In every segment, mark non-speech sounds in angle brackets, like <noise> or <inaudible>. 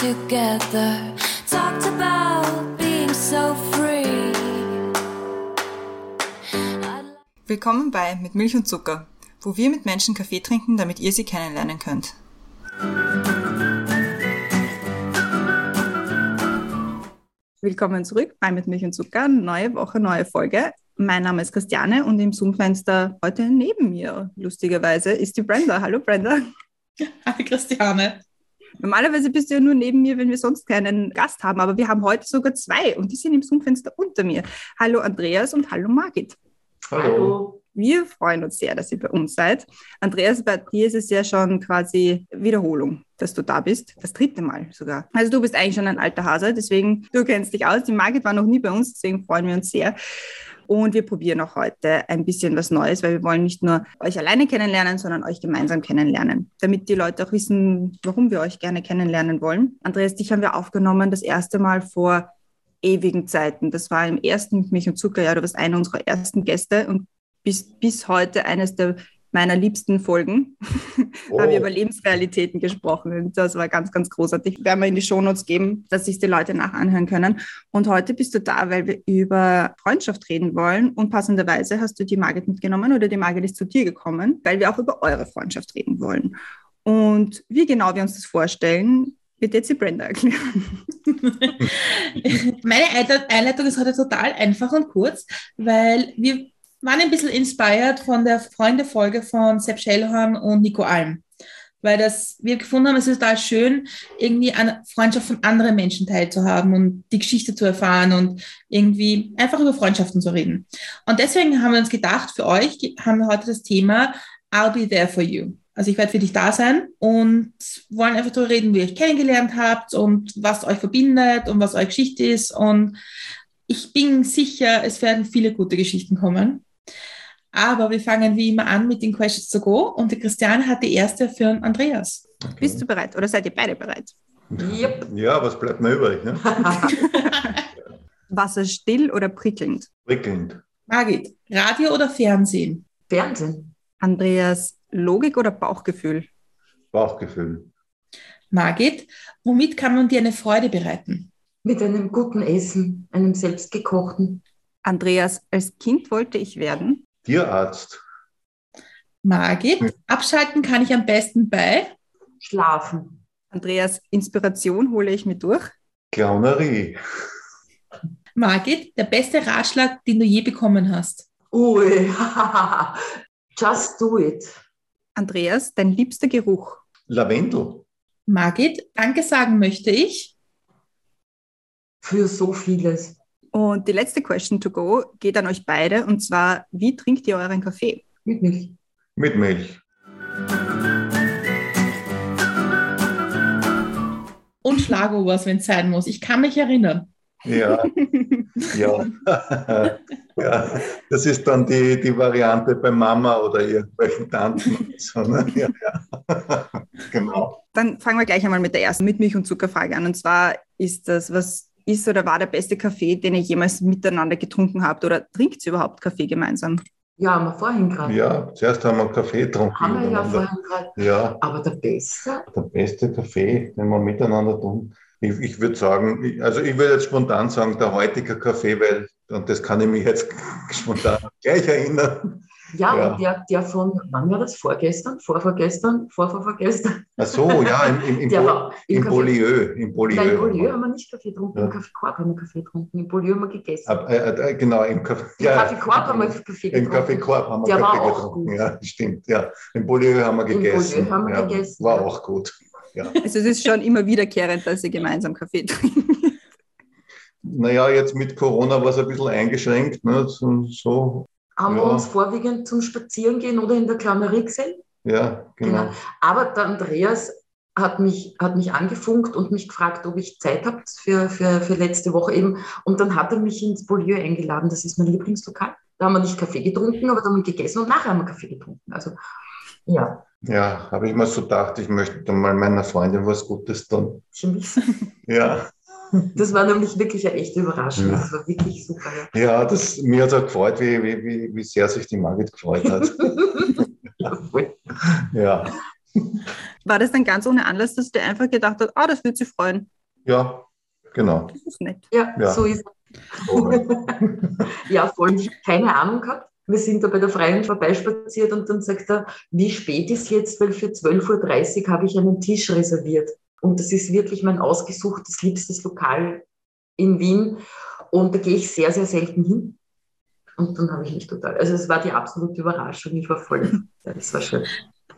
together. Talked about being so free. Willkommen bei Mit Milch und Zucker, wo wir mit Menschen Kaffee trinken, damit ihr sie kennenlernen könnt. Willkommen zurück bei Mit Milch und Zucker. Neue Woche, neue Folge. Mein Name ist Christiane und im Zoom-Fenster heute neben mir, lustigerweise, ist die Brenda. Hallo Brenda. Hi Christiane. Normalerweise bist du ja nur neben mir, wenn wir sonst keinen Gast haben, aber wir haben heute sogar zwei und die sind im Zoom-Fenster unter mir. Hallo Andreas und hallo Margit. Hallo. Wir freuen uns sehr, dass ihr bei uns seid. Andreas, bei dir ist es ja schon quasi Wiederholung, dass du da bist. Das dritte Mal sogar. Also du bist eigentlich schon ein alter Hase, deswegen, du kennst dich aus. Die Margit war noch nie bei uns, deswegen freuen wir uns sehr. Und wir probieren auch heute ein bisschen was Neues, weil wir wollen nicht nur euch alleine kennenlernen, sondern euch gemeinsam kennenlernen, damit die Leute auch wissen, warum wir euch gerne kennenlernen wollen. Andreas, dich haben wir aufgenommen das erste Mal vor ewigen Zeiten. Das war im ersten Milch und Zucker, ja, du warst einer unserer ersten Gäste und bist bis heute eines der meiner liebsten Folgen. <laughs> Oh. haben wir über Lebensrealitäten gesprochen. Und das war ganz, ganz großartig. Werden wir in die Shownotes geben, dass sich die Leute nachanhören können. Und heute bist du da, weil wir über Freundschaft reden wollen. Und passenderweise hast du die Margit mitgenommen oder die Margit ist zu dir gekommen, weil wir auch über eure Freundschaft reden wollen. Und wie genau wir uns das vorstellen, wird jetzt die Brenda erklären. <laughs> Meine Einleitung ist heute total einfach und kurz, weil wir waren ein bisschen inspired von der Freunde-Folge von Sepp Schellhorn und Nico Alm. Weil das, wir gefunden haben, es ist total schön, irgendwie eine Freundschaft von anderen Menschen teilzuhaben und die Geschichte zu erfahren und irgendwie einfach über Freundschaften zu reden. Und deswegen haben wir uns gedacht, für euch haben wir heute das Thema I'll be there for you. Also ich werde für dich da sein und wollen einfach darüber reden, wie ihr euch kennengelernt habt und was euch verbindet und was eure Geschichte ist. Und ich bin sicher, es werden viele gute Geschichten kommen. Aber wir fangen wie immer an mit den Questions to Go und die Christiane hat die erste für Andreas. Okay. Bist du bereit oder seid ihr beide bereit? Yep. Ja, was bleibt mir übrig? Ne? <laughs> Wasser still oder prickelnd? Prickelnd. Margit, Radio oder Fernsehen? Fernsehen. Andreas, Logik oder Bauchgefühl? Bauchgefühl. Margit, womit kann man dir eine Freude bereiten? Mit einem guten Essen, einem selbstgekochten. Andreas, als Kind wollte ich werden? Tierarzt. Margit, abschalten kann ich am besten bei? Schlafen. Andreas, Inspiration hole ich mir durch? Clownerie. Margit, der beste Ratschlag, den du je bekommen hast? Ui, <laughs> just do it. Andreas, dein liebster Geruch? Lavendel. Margit, danke sagen möchte ich? Für so vieles. Und die letzte Question to go geht an euch beide und zwar, wie trinkt ihr euren Kaffee? Mit Milch. Mit Milch. Und Schlagobers, wenn es sein muss. Ich kann mich erinnern. Ja, <laughs> ja. <laughs> ja. Das ist dann die, die Variante bei Mama oder irgendwelchen Tanten. So, ne? <laughs> ja, ja. genau. Dann fangen wir gleich einmal mit der ersten mit Milch- und Zuckerfrage an. Und zwar ist das, was ist oder war der beste Kaffee, den ihr jemals miteinander getrunken habt? Oder trinkt ihr überhaupt Kaffee gemeinsam? Ja, haben wir vorhin gerade. Ja, zuerst haben wir Kaffee getrunken. Haben wir ja vorhin gerade. Ja. Aber der beste? Der beste Kaffee, den wir miteinander tun. Ich, ich würde sagen, also ich würde jetzt spontan sagen, der heutige Kaffee, weil, und das kann ich mich jetzt <laughs> spontan gleich erinnern, ja, ja. Und der, der von, wann war das? Vorgestern? Vorvorgestern? Vorvorvorgestern? <laughs> Ach so, ja, im, im, im, <laughs> der war, im, im Beaulieu. Im Beaulieu, Nein, im Beaulieu haben wir nicht Kaffee getrunken, ja. im Kaffeekorb haben wir Kaffee getrunken. Im Beaulieu haben wir gegessen. Ab, äh, äh, genau, im, Kaffee, Im ja, Kaffeekorb haben wir Kaffee getrunken. Im Kaffeekorb haben wir der Kaffee war auch getrunken. Gut. Ja, <laughs> stimmt. Ja. Im Beaulieu haben wir gegessen. Im Beaulieu haben wir ja, gegessen. War auch gut. Ja. Also es ist schon immer wiederkehrend, dass ihr gemeinsam Kaffee trinkt. Naja, jetzt mit Corona war es ein bisschen eingeschränkt. Ne? So, so haben ja. wir uns vorwiegend zum Spazierengehen oder in der Klammerie gesehen. Ja, genau. genau. Aber der Andreas hat mich, hat mich angefunkt und mich gefragt, ob ich Zeit habe für, für, für letzte Woche eben. Und dann hat er mich ins Beaulieu eingeladen. Das ist mein Lieblingslokal. Da haben wir nicht Kaffee getrunken, aber da haben wir gegessen und nachher haben wir Kaffee getrunken. Also, ja. Ja, habe ich mir so gedacht, ich möchte dann mal meiner Freundin was Gutes tun. Für mich? ja. <laughs> Das war nämlich wirklich eine echte Überraschung. Das war wirklich super. Ja, ja das, mir hat es auch gefreut, wie, wie, wie, wie sehr sich die Margit gefreut hat. ja, War das dann ganz ohne Anlass, dass du einfach gedacht hast, ah, das wird sie freuen? Ja, genau. Das ist nett. Ja, Ja. so ist <laughs> Ja, voll. Ich hab keine Ahnung gehabt. Wir sind da bei der Freien vorbeispaziert und dann sagt er, wie spät ist jetzt, weil für 12.30 Uhr habe ich einen Tisch reserviert. Und das ist wirklich mein ausgesuchtes, liebstes Lokal in Wien. Und da gehe ich sehr, sehr selten hin. Und dann habe ich mich total, also es war die absolute Überraschung. Ich war voll, <laughs> das war schön.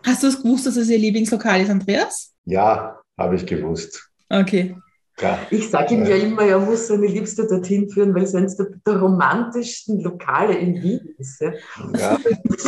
Hast du es gewusst, dass es ihr Lieblingslokal ist, Andreas? Ja, habe ich gewusst. Okay. Ja. Ich sage ihm ja immer, er muss seine Liebste dorthin führen, weil es eines der, der romantischsten Lokale in Wien ist. Ja, Ja.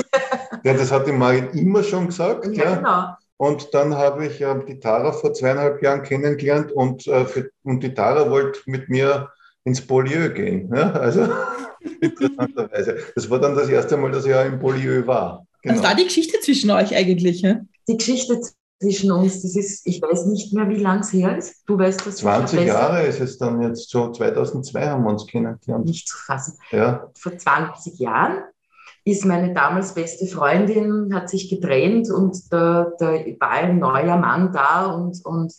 <laughs> ja, das hat die Marit immer schon gesagt. ja, Ja. genau. Und dann habe ich äh, die Tara vor zweieinhalb Jahren kennengelernt und, äh, für, und die Tara wollte mit mir ins Polieu gehen. Ja? Also <laughs> interessanterweise. Das war dann das erste Mal, dass ich auch im Polieu war. Was Genau. war die Geschichte zwischen euch eigentlich? Ja? Die Geschichte zwischen uns, das ist, ich weiß nicht mehr, wie lang es her ist. Du weißt das sicher 20 besser. Jahre ist es dann jetzt so, 2002 haben wir uns kennengelernt. Nicht zu fassen. Ja, Vor 20 Jahren ist meine damals beste Freundin, hat sich getrennt und da, da war ein neuer Mann da und, und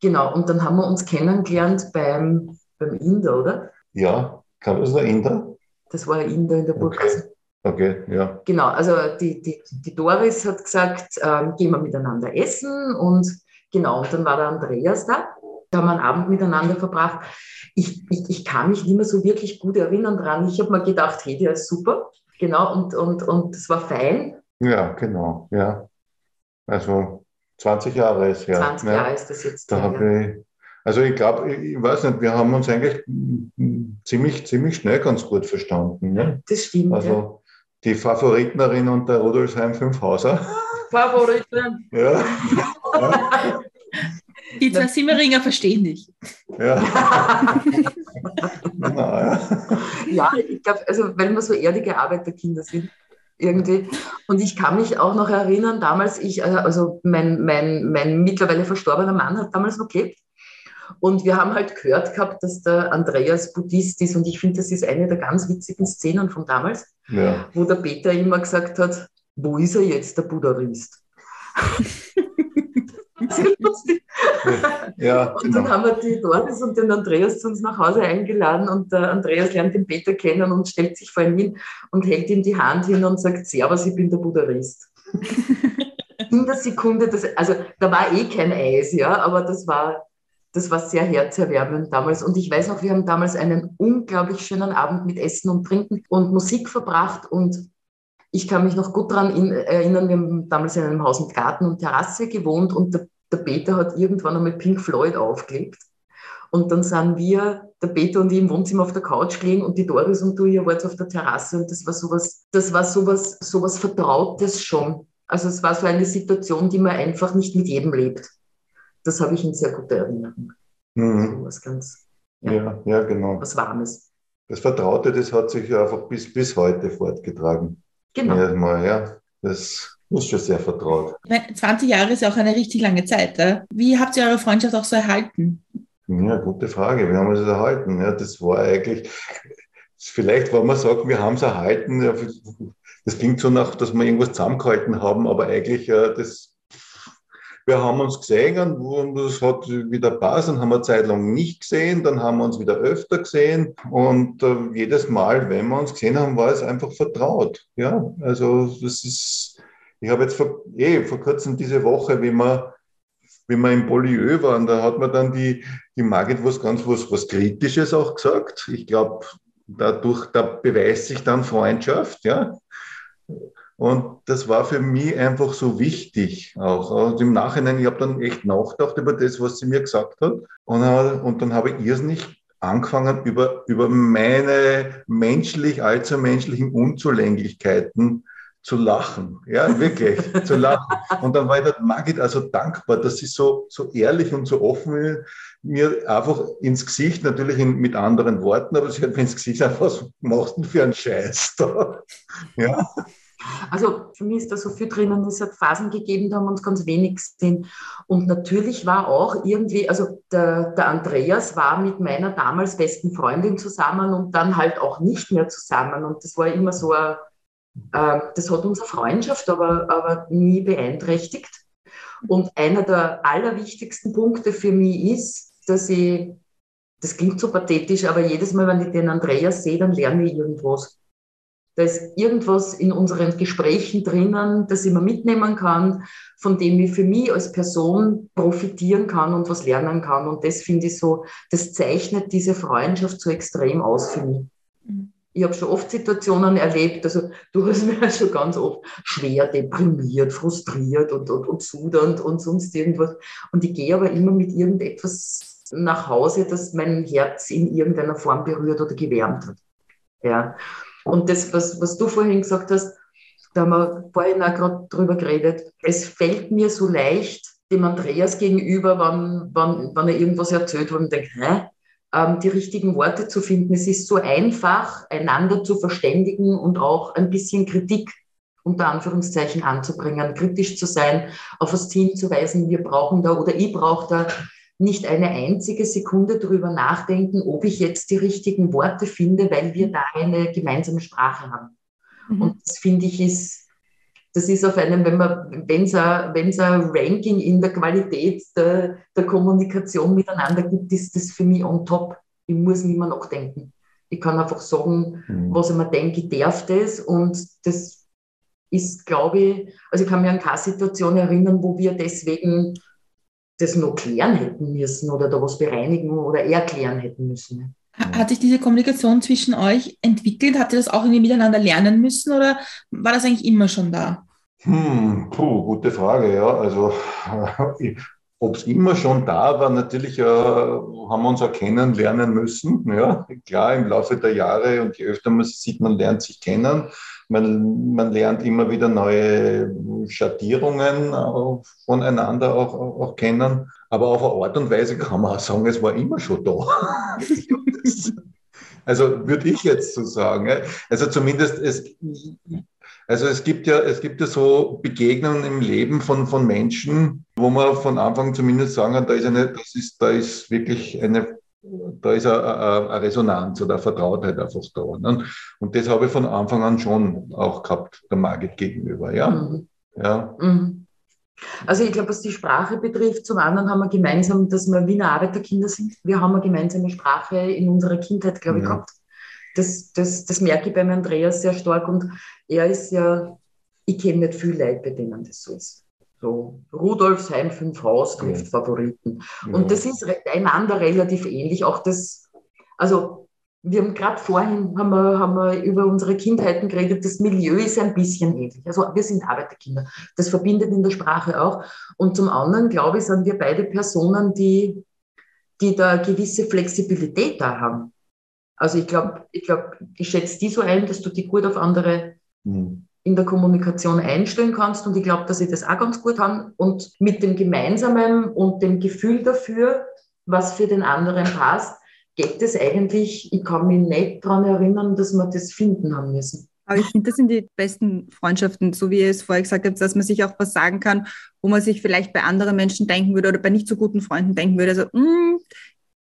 genau, und dann haben wir uns kennengelernt beim, beim Inder, oder? ja, kann das der Inder? Das war ein Inder in der Burg. Okay. Okay, ja. Genau, also die, die, die Doris hat gesagt, ähm, gehen wir miteinander essen und genau, und dann war der Andreas da. Da haben wir einen Abend miteinander verbracht. Ich, ich, ich kann mich nicht mehr so wirklich gut erinnern dran. Ich habe mir gedacht, hey, der ist super. Genau, und, und, und das war fein. Ja, genau, ja. Also 20 Jahre ist ja. 20 ja. Jahre ist das jetzt. Da her, ja. ich, also ich glaube, ich, weiß nicht, wir haben uns eigentlich ziemlich, ziemlich schnell ganz gut verstanden. Ne? Das stimmt. ja. Also die Favoritnerin und der Rudolfsheim Fünfhauser. Favoriten. Ja. <laughs> ja. Die zwei Simmeringer verstehen dich. ja. <laughs> ja. Ja, ich glaube, also weil wir so ehrliche Arbeiterkinder sind irgendwie. Und ich kann mich auch noch erinnern, damals ich, äh, also mein, mein, mein mittlerweile verstorbener Mann hat damals noch gelebt. Und wir haben halt gehört gehabt, dass der Andreas Buddhist ist. Und ich finde, das ist eine der ganz witzigen Szenen von damals, ja. wo der Peter immer gesagt hat, wo ist er jetzt, der Buddhist? <laughs> Ist <laughs> lustig. ja Und dann genau. haben wir die Doris und den Andreas zu uns nach Hause eingeladen und der Andreas lernt den Peter kennen und stellt sich vor ihn hin und hält ihm die Hand hin und sagt, Servus, ich bin der Buddhist. <laughs> In der Sekunde, das, also da war eh kein Eis, ja, aber das war, das war sehr herzerwärmend damals. Und ich weiß noch, wir haben damals einen unglaublich schönen Abend mit Essen und Trinken und Musik verbracht und ich kann mich noch gut daran erinnern, wir haben damals in einem Haus mit Garten und Terrasse gewohnt und der, der Peter hat irgendwann einmal Pink Floyd aufgelegt. Und dann sind wir, der Peter und ich, im Wohnzimmer auf der Couch gelegen und die Doris und du, ihr wart auf der Terrasse und das war sowas, das war sowas, sowas Vertrautes schon. Also es war so eine Situation, die man einfach nicht mit jedem lebt. Das habe ich in sehr guter Erinnerung. Mhm. So was ganz, Ja, ja, genau. was Warmes. Das Vertraute, das hat sich ja einfach bis, bis heute fortgetragen. Genau. Erstmal, ja. Das ist schon sehr vertraut. Ich meine, 20 Jahre ist ja auch eine richtig lange Zeit. Ja? Wie habt ihr eure Freundschaft auch so erhalten? Ja, gute Frage. Wir haben das erhalten. Ja, das war eigentlich, vielleicht, wenn man sagt, wir haben es erhalten, ja, das klingt so nach, dass wir irgendwas zusammengehalten haben, aber eigentlich, ja, das, wir haben uns gesehen und das hat wieder passt, dann haben wir eine Zeit lang nicht gesehen, dann haben wir uns wieder öfter gesehen und äh, jedes Mal, wenn wir uns gesehen haben, war es einfach vertraut. Ja, also das ist, ich habe jetzt vor, eh, vor kurzem diese Woche, wie wir, wie wir im Polieu waren, da hat man dann die, die Margit was ganz was, was Kritisches auch gesagt. Ich glaube, dadurch, da beweist sich dann Freundschaft, ja. Und das war für mich einfach so wichtig auch. Und im Nachhinein, ich habe dann echt nachgedacht über das, was sie mir gesagt hat. Und, äh, und dann habe ich irrsinnig angefangen, über, über meine menschlich, allzu menschlichen Unzulänglichkeiten zu lachen. Ja, wirklich, zu <laughs> lachen. Und dann war ich der Margit also dankbar, dass sie so, so ehrlich und so offen mir einfach ins Gesicht, natürlich in, mit anderen Worten, aber sie hat mir ins Gesicht gesagt, was machst du denn für einen Scheiß da? Ja. Also für mich ist da so viel drinnen, es hat Phasen gegeben, da haben wir uns ganz wenig gesehen. Und natürlich war auch irgendwie, also der, der Andreas war mit meiner damals besten Freundin zusammen und dann halt auch nicht mehr zusammen. Und das war immer so, ein, äh, das hat unsere Freundschaft aber, aber nie beeinträchtigt. Und einer der allerwichtigsten Punkte für mich ist, dass ich, das klingt so pathetisch, aber jedes Mal, wenn ich den Andreas sehe, dann lerne ich irgendwas. Da ist irgendwas in unseren Gesprächen drinnen, das ich mir mitnehmen kann, von dem ich für mich als Person profitieren kann und was lernen kann. Und das finde ich so, das zeichnet diese Freundschaft so extrem aus für mich. Mhm. Ich habe schon oft Situationen erlebt, also du hast <laughs> mir schon ganz oft schwer deprimiert, frustriert und, und, und sudernd und sonst irgendwas. Und ich gehe aber immer mit irgendetwas nach Hause, das mein Herz in irgendeiner Form berührt oder gewärmt hat. Ja. Und das, was, was du vorhin gesagt hast, da haben wir vorhin auch gerade drüber geredet, es fällt mir so leicht, dem Andreas gegenüber, wenn, wenn, wenn er irgendwas erzählt, wo ich denke, hä? Ähm, die richtigen Worte zu finden. Es ist so einfach, einander zu verständigen und auch ein bisschen Kritik unter Anführungszeichen anzubringen, kritisch zu sein, auf das Team zu weisen, wir brauchen da oder ich brauche da nicht eine einzige Sekunde darüber nachdenken, ob ich jetzt die richtigen Worte finde, weil wir da eine gemeinsame Sprache haben. Mhm. Und das finde ich ist, das ist auf einem, wenn man, wenn es ein, ein Ranking in der Qualität der, der Kommunikation miteinander gibt, ist das für mich on top. Ich muss nicht mehr nachdenken. Ich kann einfach sagen, mhm. was ich mir denke, ich darf das und das ist, glaube ich, also ich kann mich an keine Situation erinnern, wo wir deswegen das noch klären hätten müssen oder da was bereinigen oder erklären hätten müssen. Hat sich diese Kommunikation zwischen euch entwickelt? Habt ihr das auch irgendwie miteinander lernen müssen oder war das eigentlich immer schon da? Hm, puh, gute Frage, ja. Also, <laughs> ob es immer schon da war, natürlich äh, haben wir uns auch kennenlernen müssen. Ja, klar, im Laufe der Jahre und je öfter man sieht, man lernt sich kennen. Man, man lernt immer wieder neue Schattierungen voneinander auch, auch, auch kennen. Aber auf eine Art und Weise kann man auch sagen, es war immer schon da. <laughs> also würde ich jetzt so sagen. Also zumindest es, also es gibt ja, es gibt ja so Begegnungen im Leben von, von Menschen, wo man von Anfang zumindest sagen kann, da ist eine, das ist, da ist wirklich eine da ist eine, eine Resonanz oder eine Vertrautheit einfach da. Und das habe ich von Anfang an schon auch gehabt, der Margit gegenüber. Ja. Mhm. ja. Mhm. Also ich glaube, was die Sprache betrifft, zum anderen haben wir gemeinsam, dass wir Wiener Arbeiterkinder sind. Wir haben eine gemeinsame Sprache in unserer Kindheit, glaube ich, ja. gehabt. Das, das, das merke ich beim Andreas sehr stark und er ist ja, ich kenne nicht viel Leute, bei denen das so ist. So, Rudolfsheim 5 Haus trifft Favoriten. Ja. Und das ist einander relativ ähnlich. Auch das, also wir haben gerade vorhin haben wir, haben wir über unsere Kindheiten geredet, das Milieu ist ein bisschen ähnlich. Also wir sind Arbeiterkinder. Das verbindet in der Sprache auch. Und zum anderen, glaube ich, sind wir beide Personen, die, die da eine gewisse Flexibilität da haben. Also ich glaube, ich, glaub, ich schätze die so ein, dass du die gut auf andere mhm in der Kommunikation einstellen kannst. Und ich glaube, dass ich das auch ganz gut kann. Und mit dem Gemeinsamen und dem Gefühl dafür, was für den anderen passt, geht es eigentlich, ich kann mich nicht daran erinnern, dass wir das finden haben müssen. Aber ich finde, das sind die besten Freundschaften, so wie ihr es vorher gesagt habt, dass man sich auch was sagen kann, wo man sich vielleicht bei anderen Menschen denken würde oder bei nicht so guten Freunden denken würde. Also, mh, hm,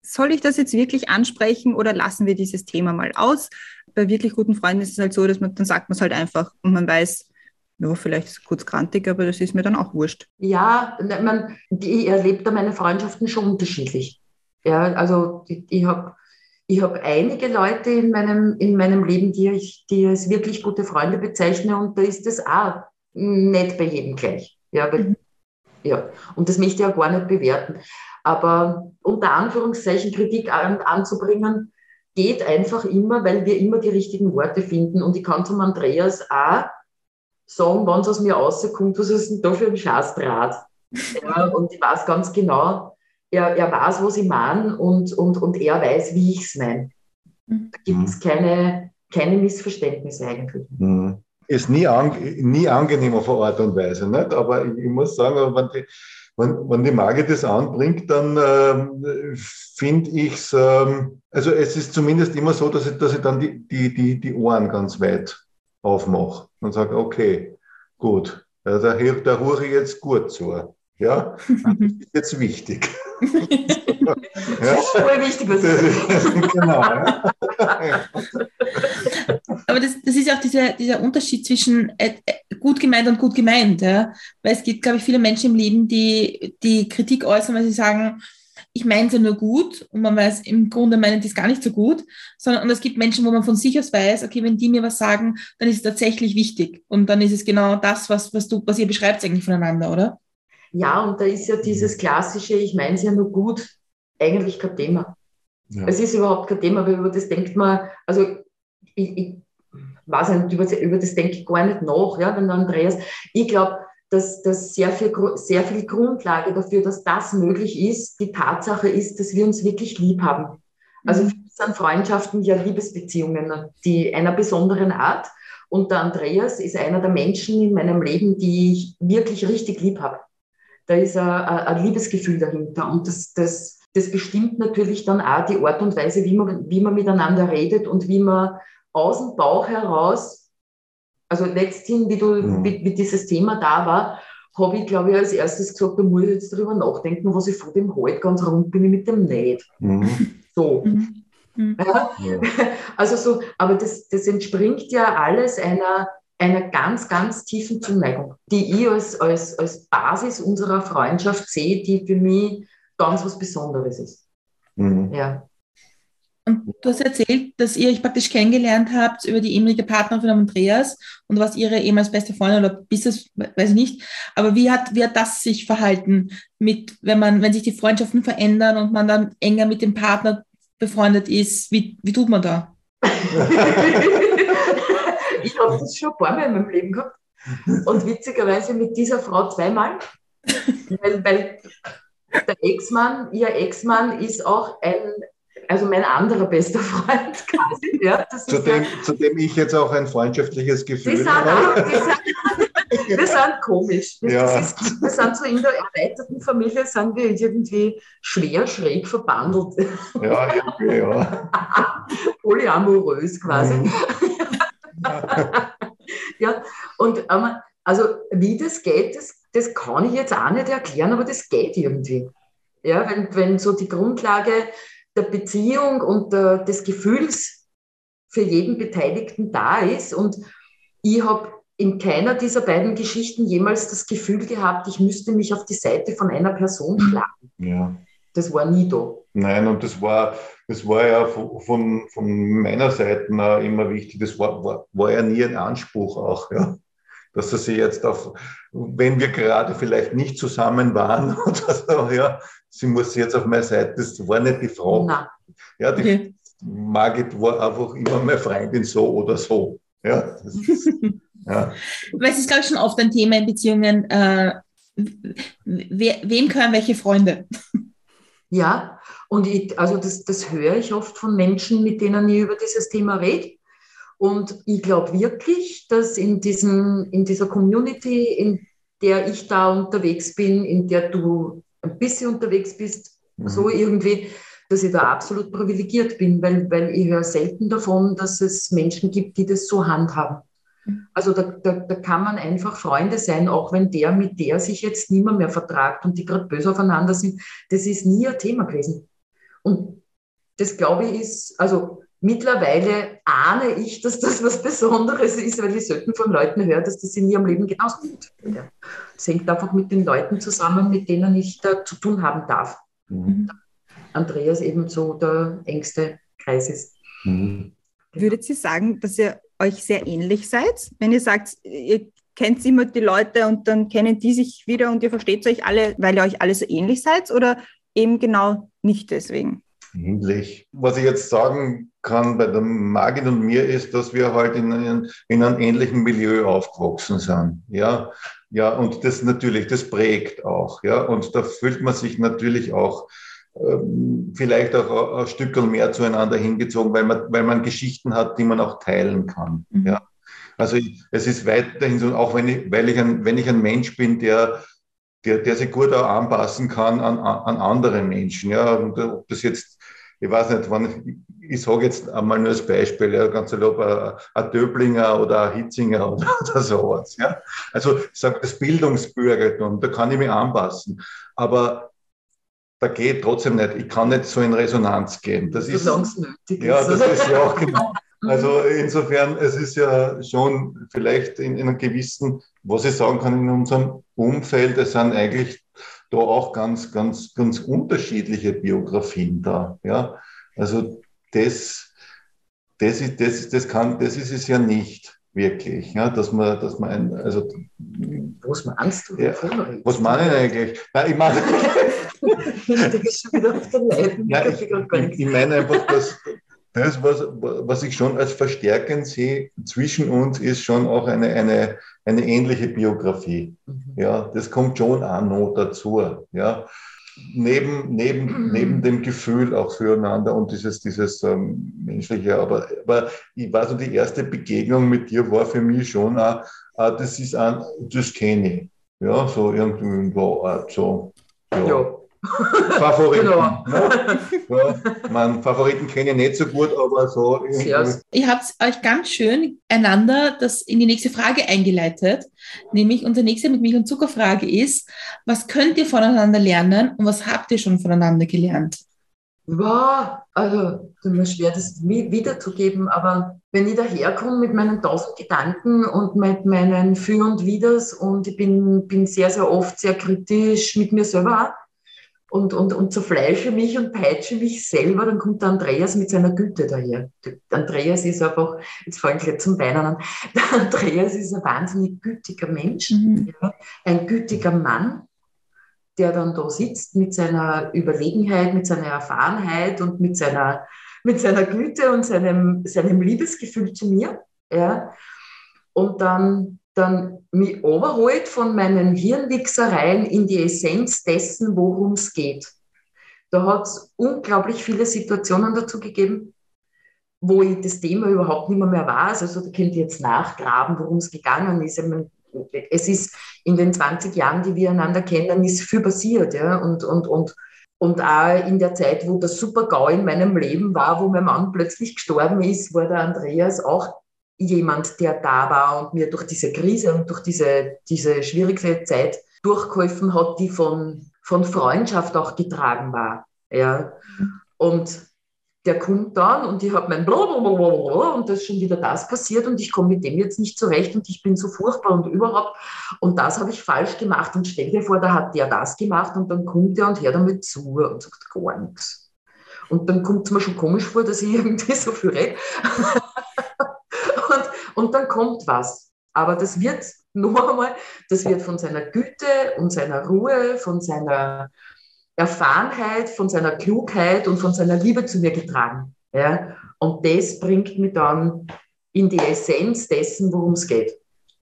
soll ich das jetzt wirklich ansprechen oder lassen wir dieses Thema mal aus? Bei wirklich guten Freunden ist es halt so, dass man, dann sagt man es halt einfach und man weiß, ja, vielleicht ist es kurz krantig, aber das ist mir dann auch wurscht. Ja, man, ich erlebe da meine Freundschaften schon unterschiedlich. Ja, also ich, ich habe ich hab einige Leute in meinem, in meinem Leben, die ich, die als wirklich gute Freunde bezeichne und da ist das auch nicht bei jedem gleich. Ja, weil, mhm. ja. und das möchte ich auch gar nicht bewerten. Aber unter Anführungszeichen Kritik an, anzubringen, geht einfach immer, weil wir immer die richtigen Worte finden. Und ich kann zum Andreas auch sagen, wenn es aus mir rauskommt, was ist denn da für ein Scheißdraht? Ja, und ich weiß ganz genau, er, er weiß, was ich meine und, und, und er weiß, wie ich es meine. Mhm. Da gibt es keine, keine Missverständnisse eigentlich. Mhm. Ist nie, an, nie angenehm auf eine Art und Weise, nicht? aber ich, ich muss sagen, wenn die, wenn, wenn die Marke das anbringt, dann ähm, finde ich es, ähm, also es ist zumindest immer so, dass ich, dass ich dann die, die, die, die Ohren ganz weit aufmache und sage, okay, gut, da, da, da höre ich jetzt gut zu. Ja, das <laughs> ist jetzt wichtig. <laughs> ja. Das ist voll wichtig. Was <laughs> genau. Ja. <laughs> Aber das, das ist auch dieser, dieser Unterschied zwischen äh, äh, gut gemeint und gut gemeint. Ja? Weil es gibt, glaube ich, viele Menschen im Leben, die, die Kritik äußern, weil sie sagen, ich meine es ja nur gut und man weiß, im Grunde meinen die es gar nicht so gut, sondern und es gibt Menschen, wo man von sich aus weiß, okay, wenn die mir was sagen, dann ist es tatsächlich wichtig und dann ist es genau das, was, was du, was ihr beschreibt eigentlich voneinander, oder? Ja, und da ist ja dieses klassische, ich meine es ja nur gut, eigentlich kein Thema. Ja. Es ist überhaupt kein Thema, weil über das denkt man, also ich, ich weiß nicht, über, über das denke ich gar nicht nach, ja, wenn der Andreas, ich glaube, dass, dass sehr, viel, sehr viel Grundlage dafür, dass das möglich ist, die Tatsache ist, dass wir uns wirklich lieb haben. Also Mhm. sind Freundschaften ja Liebesbeziehungen, die einer besonderen Art. Und der Andreas ist einer der Menschen in meinem Leben, die ich wirklich richtig lieb habe. Da ist ein, ein ein Liebesgefühl dahinter. Und das, das, das bestimmt natürlich dann auch die Art und Weise, wie man, wie man miteinander redet und wie man aus dem Bauch heraus, also letzthin, wie, du, Mhm. wie, wie dieses Thema da war, habe ich, glaube ich, als erstes gesagt, da muss ich jetzt drüber nachdenken, was ich von dem halt ganz rund bin mit dem nicht. Mhm. So. Mhm. Mhm. Ja. Ja. Also so, aber das, das entspringt ja alles einer, einer ganz, ganz tiefen Zuneigung, die ich als, als, als Basis unserer Freundschaft sehe, die für mich ganz was Besonderes ist. Mhm. Ja. Und du hast erzählt, dass ihr euch praktisch kennengelernt habt über die ehemalige Partnerin von Andreas und was ihre ehemals beste Freundin oder bis es, weiß ich nicht. Aber wie hat, wie hat das sich verhalten mit, wenn man, wenn sich die Freundschaften verändern und man dann enger mit dem Partner befreundet ist? Wie, wie tut man da? <laughs> ich habe das schon ein paar Mal in meinem Leben gehabt. Und witzigerweise mit dieser Frau zweimal. Weil, weil der Ex-Mann, ihr Ex-Mann ist auch ein, also mein anderer bester Freund <laughs> quasi. Ja, das Zu, dem, zu dem ich jetzt auch ein freundschaftliches Gefühl sind, habe. auch, sind, wir sind komisch. Das Ja. ist, wir sind so in der erweiterten Familie, sind wir irgendwie schwer schräg verbandelt. Ja, irgendwie, ja. <laughs> Polyamorös quasi. Mhm. <laughs> Ja, und ähm, also wie das geht, das, das kann ich jetzt auch nicht erklären, aber das geht irgendwie. Ja, wenn, wenn so die Grundlage der Beziehung und der, des Gefühls für jeden Beteiligten da ist und ich habe in keiner dieser beiden Geschichten jemals das Gefühl gehabt, ich müsste mich auf die Seite von einer Person schlagen. ja. Das war nie da. Nein, und das war, das war ja von, von, meiner Seite immer wichtig. Das war, war, war ja nie ein Anspruch auch, ja. Dass er sich jetzt auf, wenn wir gerade vielleicht nicht zusammen waren <laughs> oder so, ja, sie muss jetzt auf meine Seite, das war nicht die Frage. Nein. Ja, die Okay. Margit war einfach immer meine Freundin so oder so. Ja, das <laughs> ist, ja. Weil es ist, glaube ich, schon oft ein Thema in Beziehungen, äh, wer, wem gehören welche Freunde? Ja, und ich, also das, das höre ich oft von Menschen, mit denen ich über dieses Thema rede. Und ich glaube wirklich, dass in, diesen, in dieser Community, in der ich da unterwegs bin, in der du ein bisschen unterwegs bist, Mhm. so irgendwie, dass ich da absolut privilegiert bin, weil, weil ich höre selten davon, dass es Menschen gibt, die das so handhaben. Also da, da, da kann man einfach Freunde sein, auch wenn der mit der sich jetzt niemand mehr vertragt und die gerade böse aufeinander sind. Das ist nie ein Thema gewesen. Und das glaube ich ist, also mittlerweile ahne ich, dass das was Besonderes ist, weil ich selten von Leuten höre, dass das in ihrem Leben genauso funktioniert. Ja. Das hängt einfach mit den Leuten zusammen, mit denen ich da zu tun haben darf. Mhm. Andreas eben so der engste Kreis ist. Mhm. Würdet ihr sagen, dass ihr euch sehr ähnlich seid? Wenn ihr sagt, ihr kennt immer die Leute und dann kennen die sich wieder und ihr versteht euch alle, weil ihr euch alle so ähnlich seid oder eben genau nicht deswegen? Ähnlich. Was ich jetzt sagen kann bei der Margit und mir ist, dass wir halt in, in, in einem ähnlichen Milieu aufgewachsen sind. Ja, ja, und das natürlich, das prägt auch. Ja, und da fühlt man sich natürlich auch ähm, vielleicht auch ein, ein Stück mehr zueinander hingezogen, weil man, weil man Geschichten hat, die man auch teilen kann. Mhm. Ja. Also ich, es ist weiterhin so, auch wenn ich, weil ich ein, wenn ich ein Mensch bin, der, der, der sich gut auch anpassen kann an, an andere Menschen. Ja, und ob das jetzt, ich weiß nicht, wann, ich sage jetzt einmal nur als Beispiel, ja, ganz salopp, ein, ein Döblinger oder ein Hitzinger <laughs> oder, oder sowas. Ja. Also ich sage das Bildungsbürgertum, da kann ich mich anpassen. Aber da geht trotzdem nicht, ich kann nicht so in Resonanz gehen. Das ist, nötig ja, ist. das ist ja auch genau. <laughs> Also insofern, es ist ja schon vielleicht in, in einem gewissen, was ich sagen kann, in unserem Umfeld, es sind eigentlich da auch ganz, ganz, ganz unterschiedliche Biografien da. Ja, also das, das ist, das ist, das kann, das ist es ja nicht wirklich, ja, dass man, dass man ein, also, Was meinst du? Ja, Wovon was meine ich eigentlich? Nein, ich meine, <laughs> ist Ich ich meine einfach, dass das, was, was ich schon als verstärkend sehe zwischen uns, ist schon auch eine, eine, eine ähnliche Biografie. Mhm. Ja, das kommt schon auch noch dazu. Ja, neben, neben, neben dem Gefühl auch füreinander und dieses, dieses ähm, menschliche. Aber, aber ich weiß noch, die erste Begegnung mit dir war für mich schon auch, auch das ist ein, das kenne ich. Ja, so irgendwie Art, so. Ja. <laughs> Favoriten. Genau. Ne? Ja, mein Favoriten kenne ich nicht so gut, aber so. Ihr habt euch ganz schön einander das in die nächste Frage eingeleitet. Nämlich unsere nächste mit Milch und Zucker Frage ist, was könnt ihr voneinander lernen und was habt ihr schon voneinander gelernt? Wow, also es ist mir schwer, das wiederzugeben, aber wenn ich daherkomme mit meinen tausend Gedanken und mit meinen Für und Widers und ich bin, bin sehr, sehr oft sehr kritisch mit mir selber auch und, und, und zerfleische mich und peitsche mich selber, dann kommt der Andreas mit seiner Güte daher. Der Andreas ist einfach, jetzt fange ich gleich zum Weinen an, <laughs> der Andreas ist ein wahnsinnig gütiger Mensch Mhm. ja, ein gütiger Mann, der dann da sitzt mit seiner Überlegenheit, mit seiner Erfahrenheit und mit seiner, mit seiner Güte und seinem, seinem Liebesgefühl zu mir. Ja, und dann, dann mich overholt von meinen Hirnwichsereien in die Essenz dessen, worum es geht. Da hat es unglaublich viele Situationen dazu gegeben, wo ich das Thema überhaupt nicht mehr, mehr weiß. Also da könnt ihr jetzt nachgraben, worum es gegangen ist. Ich mein, es ist in den 20 Jahren, die wir einander kennen, ist viel passiert. Ja? Und, und, und, und auch in der Zeit, wo das Super-GAU in meinem Leben war, wo mein Mann plötzlich gestorben ist, war der Andreas auch jemand, der da war und mir durch diese Krise und durch diese, diese schwierige Zeit durchgeholfen hat, die von, von Freundschaft auch getragen war. Ja. Und der kommt dann und ich habe mein Blablabla und das ist schon wieder das passiert und ich komme mit dem jetzt nicht zurecht und ich bin so furchtbar und überhaupt und das habe ich falsch gemacht und stell dir vor, da hat der das gemacht und dann kommt der und hört damit zu und sagt gar nichts. Und dann kommt es mir schon komisch vor, dass ich <laughs> irgendwie so viel rede. Und, dann kommt was. Aber das wird, <laughs> noch einmal, das wird von seiner Güte und seiner Ruhe, von seiner Erfahrenheit, von seiner Klugheit und von seiner Liebe zu mir getragen. Ja? Und das bringt mich dann in die Essenz dessen, worum es geht.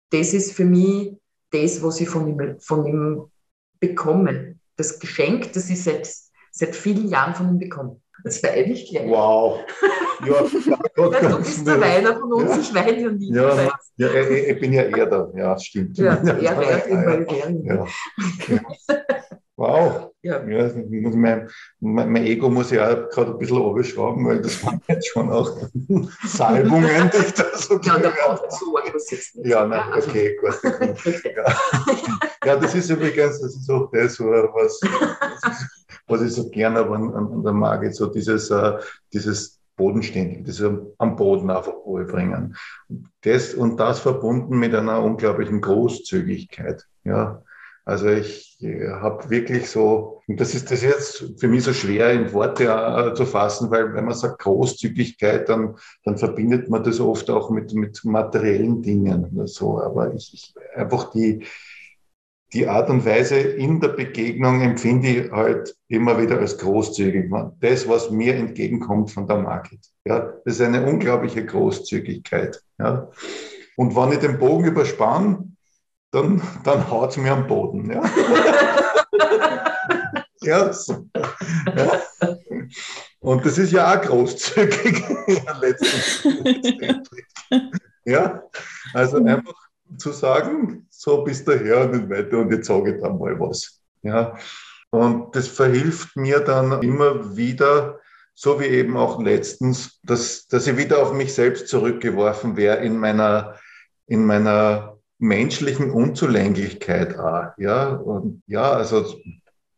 Das ist für mich das, was ich von ihm, von ihm bekomme. Das Geschenk, das ich seit, seit vielen Jahren von ihm bekomme. Das war eigentlich gleich. Wow. Ja, <laughs> du bist der. Weiner von uns, Ja. ich weine ja nie. Ja, ja ich, ich bin ja eher da. Ja, stimmt. <laughs> ja, er ja, wäre ja, ja. Ja. Wow. Ja. Ja, das mein, mein, mein Ego muss ja auch gerade ein bisschen runterschrauben, weil das waren jetzt schon auch <laughs> Salbungen, die ich da so Ja, da braucht so etwas jetzt nicht. Ja, nein, okay, gut. Ja, das ist übrigens, das ist auch das, was, was ich so gerne aber an, an der Margit, so dieses, äh, dieses Bodenständige, das am Boden einfach Ruhe bringen. Das und das verbunden mit einer unglaublichen Großzügigkeit. Ja, also ich äh, habe wirklich so, und das ist das jetzt für mich so schwer in Worte äh, zu fassen, weil wenn man sagt Großzügigkeit, dann, dann verbindet man das oft auch mit, mit materiellen Dingen oder so. Aber ich, ich einfach die, die Art und Weise in der Begegnung empfinde ich halt immer wieder als großzügig. Das, was mir entgegenkommt von der Market. Ja, das ist eine unglaubliche Großzügigkeit. Ja. Und wenn ich den Bogen überspanne, dann, dann haut es mir am Boden. Ja, <laughs> ja, so. ja. Und das ist ja auch großzügig. <laughs> <laughs> ja, also einfach zu sagen, so bis daher und nicht weiter und jetzt sage ich dann mal was. Ja. Und das verhilft mir dann immer wieder, so wie eben auch letztens, dass, dass ich wieder auf mich selbst zurückgeworfen wäre in meiner, in meiner menschlichen Unzulänglichkeit auch. Ja, und ja, also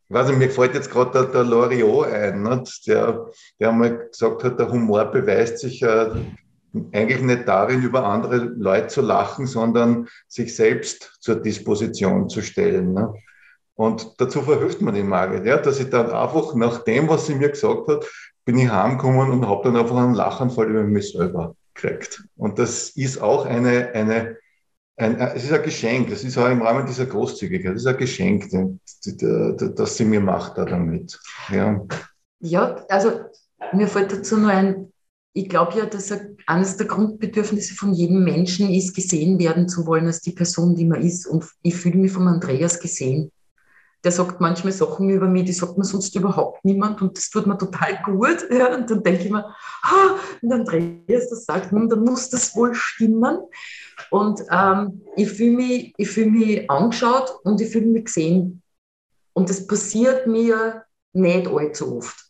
weiß nicht, mir fällt jetzt gerade der, der Loriot ein, nicht? Der, der einmal gesagt hat, der Humor beweist sich äh, eigentlich nicht darin, über andere Leute zu lachen, sondern sich selbst zur Disposition zu stellen. Ne? Und dazu verhilft man die Margit, ja, dass ich dann einfach nach dem, was sie mir gesagt hat, bin ich heimgekommen und habe dann einfach einen Lachanfall über mich selber gekriegt. Und das ist auch eine, eine, ein, es ist ein Geschenk, es ist auch im Rahmen dieser Großzügigkeit, es ist ein Geschenk, das sie mir macht da damit. Ja, ja also mir fällt dazu nur ein, ich glaube ja, dass eines der Grundbedürfnisse von jedem Menschen ist, gesehen werden zu wollen als die Person, die man ist. Und ich fühle mich von Andreas gesehen. Der sagt manchmal Sachen über mich, die sagt mir sonst überhaupt niemand und das tut mir total gut. Ja. Und dann denke ich mir, ah, und Andreas das sagt, hm, dann muss das wohl stimmen. Und ähm, ich fühle mich, fühl mich angeschaut und ich fühle mich gesehen. Und das passiert mir nicht allzu oft.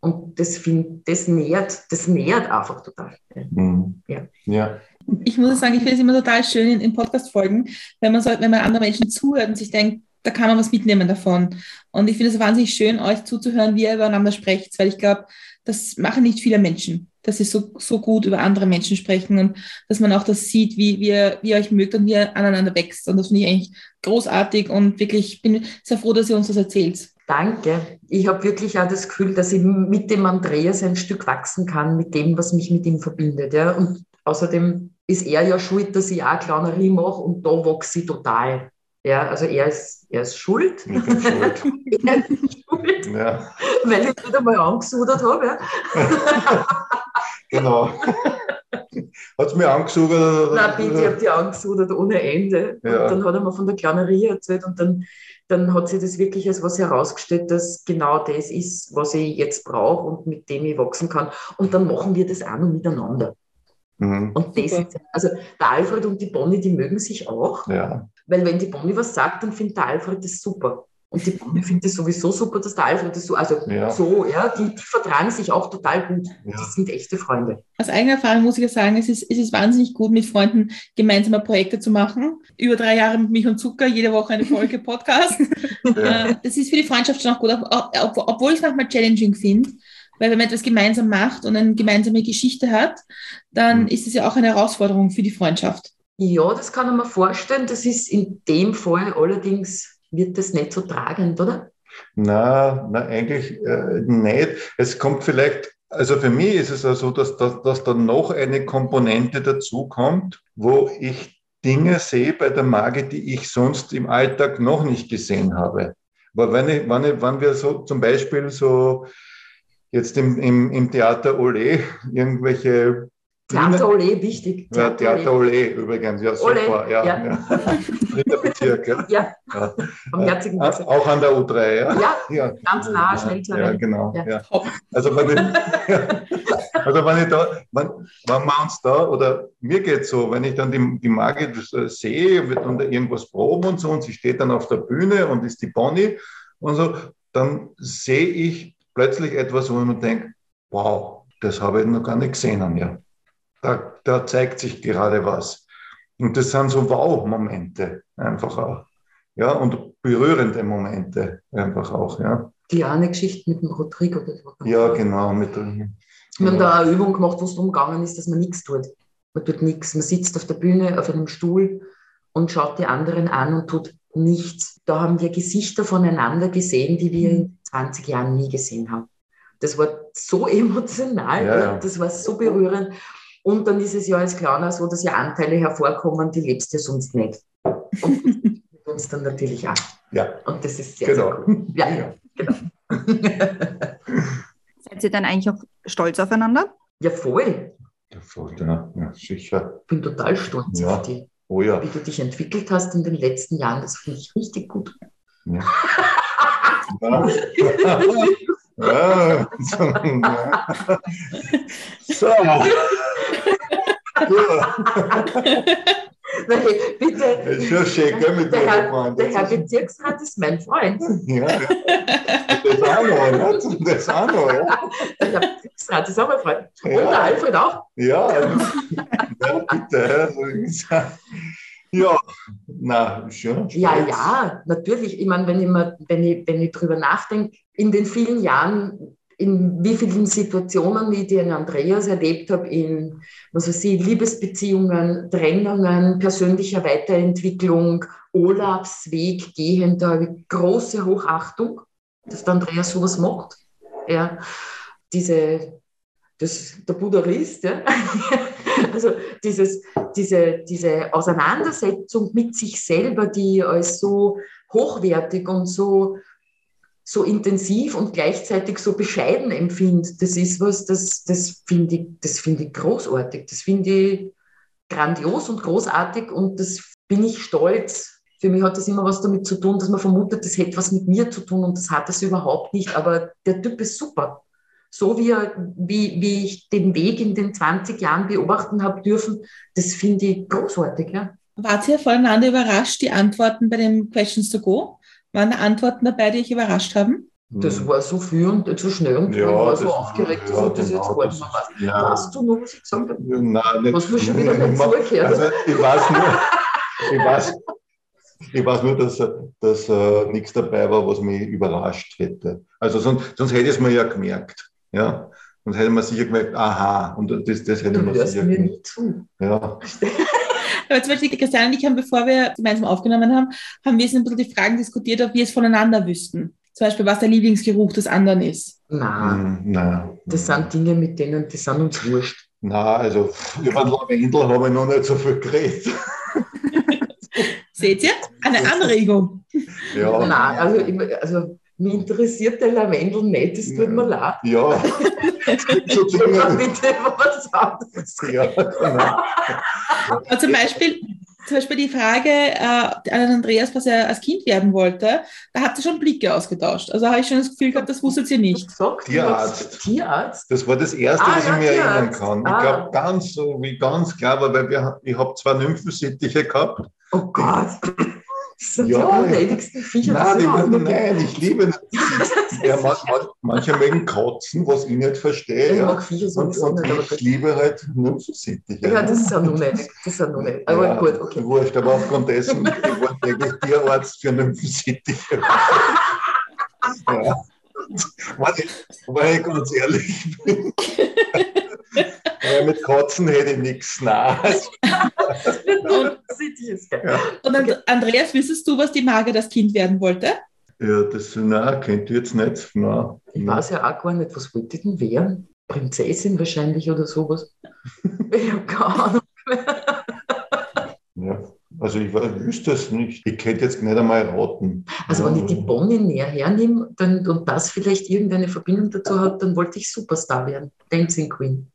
Und das, find, das, nährt, das nährt einfach total. Mhm. Ja. ja. Ich muss sagen, ich finde es immer total schön in, in Podcast-Folgen, wenn man, so, wenn man anderen Menschen zuhört und sich denkt, da kann man was mitnehmen davon. Und ich finde es wahnsinnig schön, euch zuzuhören, wie ihr übereinander sprecht, weil ich glaube, das machen nicht viele Menschen, dass sie so, so gut über andere Menschen sprechen und dass man auch das sieht, wie, wie, ihr, wie ihr euch mögt und wie ihr aneinander wächst. Und das finde ich eigentlich großartig und wirklich bin sehr froh, dass ihr uns das erzählt. Danke. Ich habe wirklich auch das Gefühl, dass ich mit dem Andreas ein Stück wachsen kann, mit dem, was mich mit ihm verbindet. Ja. Und außerdem ist er ja schuld, dass ich auch Clownerie mache und da wachse ich total. Ja, also er ist, er ist schuld. Ich bin schuld. <laughs> er ist schuld. Ja. Weil ich wieder mal angesudert habe. Ja. <laughs> genau. Hat es mir angesudert? Nein, bitte, ich habe die angesudert ohne Ende. Ja. Und dann hat er mir von der Clownerie erzählt und dann dann hat sich das wirklich als was herausgestellt, dass genau das ist, was ich jetzt brauche und mit dem ich wachsen kann. Und dann machen wir das auch noch miteinander. Mhm. Und das ist, also der Alfred und die Bonnie, die mögen sich auch. Ja. Weil wenn die Bonnie was sagt, dann findet der Alfred das super. Und die Bonnie findet es sowieso super, dass der Alfred das so, also ja. so, ja, die, die, vertragen sich auch total gut. Ja. Die sind echte Freunde. Aus eigener Erfahrung muss ich ja sagen, es ist, es ist wahnsinnig gut, mit Freunden gemeinsame Projekte zu machen. Über drei Jahre mit Milch und Zucker, jede Woche eine Folge <laughs> Podcast. ja. Äh, das ist für die Freundschaft schon auch gut, obwohl ich es manchmal challenging finde. Weil wenn man etwas gemeinsam macht und eine gemeinsame Geschichte hat, dann mhm. ist es ja auch eine Herausforderung für die Freundschaft. Ja, das kann man mir vorstellen. Das ist in dem Fall allerdings wird das nicht so tragend, oder? Na, na eigentlich äh, nicht. Es kommt vielleicht, also für mich ist es also so, dass, dass, dass da noch eine Komponente dazukommt, wo ich Dinge sehe bei der Mage, die ich sonst im Alltag noch nicht gesehen habe. Aber wenn, ich, wenn, ich, wenn wir so zum Beispiel so jetzt im, im, im Theater Ole irgendwelche Theater Ole, wichtig. Ja, Theater Ole übrigens, ja, super. Ja, ja. ja. Dritter Bezirk, ja. Ja, ja. am herzigen Bezirk. Auch an der U3, ja. Ja, ganz nah, schnell zu Ja, genau. Also, wenn ich, <laughs> also wenn ich da, wenn, wenn wir uns da, oder mir geht es so, wenn ich dann die, die Margit sehe, wird dann da irgendwas proben und so, und sie steht dann auf der Bühne und ist die Bonnie und so, dann sehe ich plötzlich etwas, wo man denkt, wow, das habe ich noch gar nicht gesehen an mir da, da zeigt sich gerade was. Und das sind so Wow-Momente einfach auch. Ja, und berührende Momente einfach auch, ja. Die eine Geschichte mit dem Rodrigo. Ja, genau. Mit, wir haben da eine Übung gemacht, wo es darum gegangen ist, dass man nichts tut. Man tut nichts. Man sitzt auf der Bühne, auf einem Stuhl und schaut die anderen an und tut nichts. Da haben wir Gesichter voneinander gesehen, die wir in 20 Jahren nie gesehen haben. Das war so <laughs> emotional, ja, ja. das war so berührend. Und dann ist es ja als Clowner so, dass ja Anteile hervorkommen, die lebst du sonst nicht. Und mit uns dann natürlich auch. Ja. Und das ist sehr, genau. sehr cool. Ja, ja. genau. <laughs> Seid ihr dann eigentlich auch stolz aufeinander? Ja, voll. Ja, voll, ja, ja sicher. Ich bin total stolz ja. auf dich. Oh ja. Wie du dich entwickelt hast in den letzten Jahren, das finde ich richtig gut. Ja. <laughs> ja. <laughs> so. Nein, bitte. Das ist schon schön, gell, mit der, Herr, der Herr Bezirksrat ist mein Freund. Ja, das auch noch, nicht? Das auch noch, ja. Der Herr Bezirksrat ist auch mein Freund. Und ja. der Alfred auch. Ja, ja bitte. Ja, na, schon. Ja, ja, natürlich. Ich meine, wenn ich, wenn ich, wenn ich drüber nachdenke, in den vielen Jahren, in wie vielen Situationen ich den Andreas erlebt habe, in was weiß ich, Liebesbeziehungen, Trennungen, persönlicher Weiterentwicklung, Urlaubsweg gehen, da habe ich große Hochachtung, dass der Andreas sowas macht. Ja, diese, das, der Buddhist, ja. <laughs> also dieses, diese, diese Auseinandersetzung mit sich selber, die als so hochwertig und so, so intensiv und gleichzeitig so bescheiden empfindet, das ist was, das, das finde ich, das finde ich großartig, das finde ich grandios und großartig und das bin ich stolz. Für mich hat das immer was damit zu tun, dass man vermutet, das hätte was mit mir zu tun und das hat es überhaupt nicht, aber der Typ ist super. So wie, er, wie, wie ich den Weg in den 20 Jahren beobachten habe dürfen, das finde ich großartig. Ja. Wart ihr voneinander überrascht, die Antworten bei den Questions to Go? Waren da Antworten dabei, die euch überrascht haben? Das war so viel und so schnell und Ja, ich war so das- aufgeregt, dass ja, ich das jetzt genau, nicht das- mehr weiß. ja. Weißt du noch, was ich gesagt habe? Nein, nicht. Was mir schon wieder nicht zugehört. Also, ich weiß nur, ich weiß, ich weiß nur, dass, dass äh, nichts dabei war, was mich überrascht hätte. Also sonst, sonst hätte ich es mir ja gemerkt. Ja? Sonst hätte man sicher gemerkt, aha, und das, das hätte Du man hörst sicher mir gemerkt. nicht zu. Ja. <laughs> Aber zum Beispiel Christian und ich haben, bevor wir gemeinsam aufgenommen haben, haben wir so ein bisschen die Fragen diskutiert, ob wir es voneinander wüssten. Zum Beispiel, was der Lieblingsgeruch des anderen ist. Nein, Hm, nein. das sind Dinge, mit denen, die sind uns wurscht. Nein, also über den Lavendel habe ich noch nicht so viel geredet. <laughs> Seht ihr? Eine Anregung. Ja, Nein, also, also mich interessiert der Lavendel nicht, das tut mir leid. ja. <laughs> so Können wir Dinge. bitte was anderes Ja, genau. <laughs> Aber zum Beispiel, zum Beispiel die Frage äh, an Andreas, was er als Kind werden wollte, da habt ihr schon Blicke ausgetauscht. Also habe ich schon das Gefühl gehabt, das wusstet ihr nicht. gesagt? Tierarzt. Tierarzt? Das war das Erste, Ah, was ja, ich mir Tierarzt. erinnern kann. Ich Ah. glaube, ganz so wie ganz klar war, weil wir, ich habe zwei Nymphensittiche gehabt. Oh Gott. Das sind Ja. die unnötigsten Viecher. Nein, die überhaupt nein, ich liebe <laughs> das. Ja, man, man, manche mögen kotzen, was ich nicht verstehe. Ich Ja. mag Viecher Und, sowieso und nicht, ich liebe halt Nymphensittiche. ja, das ist ja nur nicht. Das ist ja nur nicht. Aber Ja, gut, okay. Wurscht, aber aufgrund dessen, ich war eigentlich Tierarzt für Nymphensittiche. <laughs> ja. Ich, wenn ich ganz ehrlich bin. Weil mit Katzen hätte ich nichts <laughs> nah. Ja. Und And- Andreas, wüsstest du, was die Margit als Kind werden wollte? Ja, das nein, kennt ihr jetzt nicht. Nein. Ich weiß ja auch gar nicht, was wollte ich denn werden? Prinzessin wahrscheinlich oder sowas. <laughs> Ich habe keine Ahnung. Ja. Also ich wüsste es nicht. Ich könnte jetzt nicht einmal raten. Also wenn ich die Bonnie näher hernehme dann, und das vielleicht irgendeine Verbindung dazu hat, dann wollte ich Superstar werden. Dancing Queen.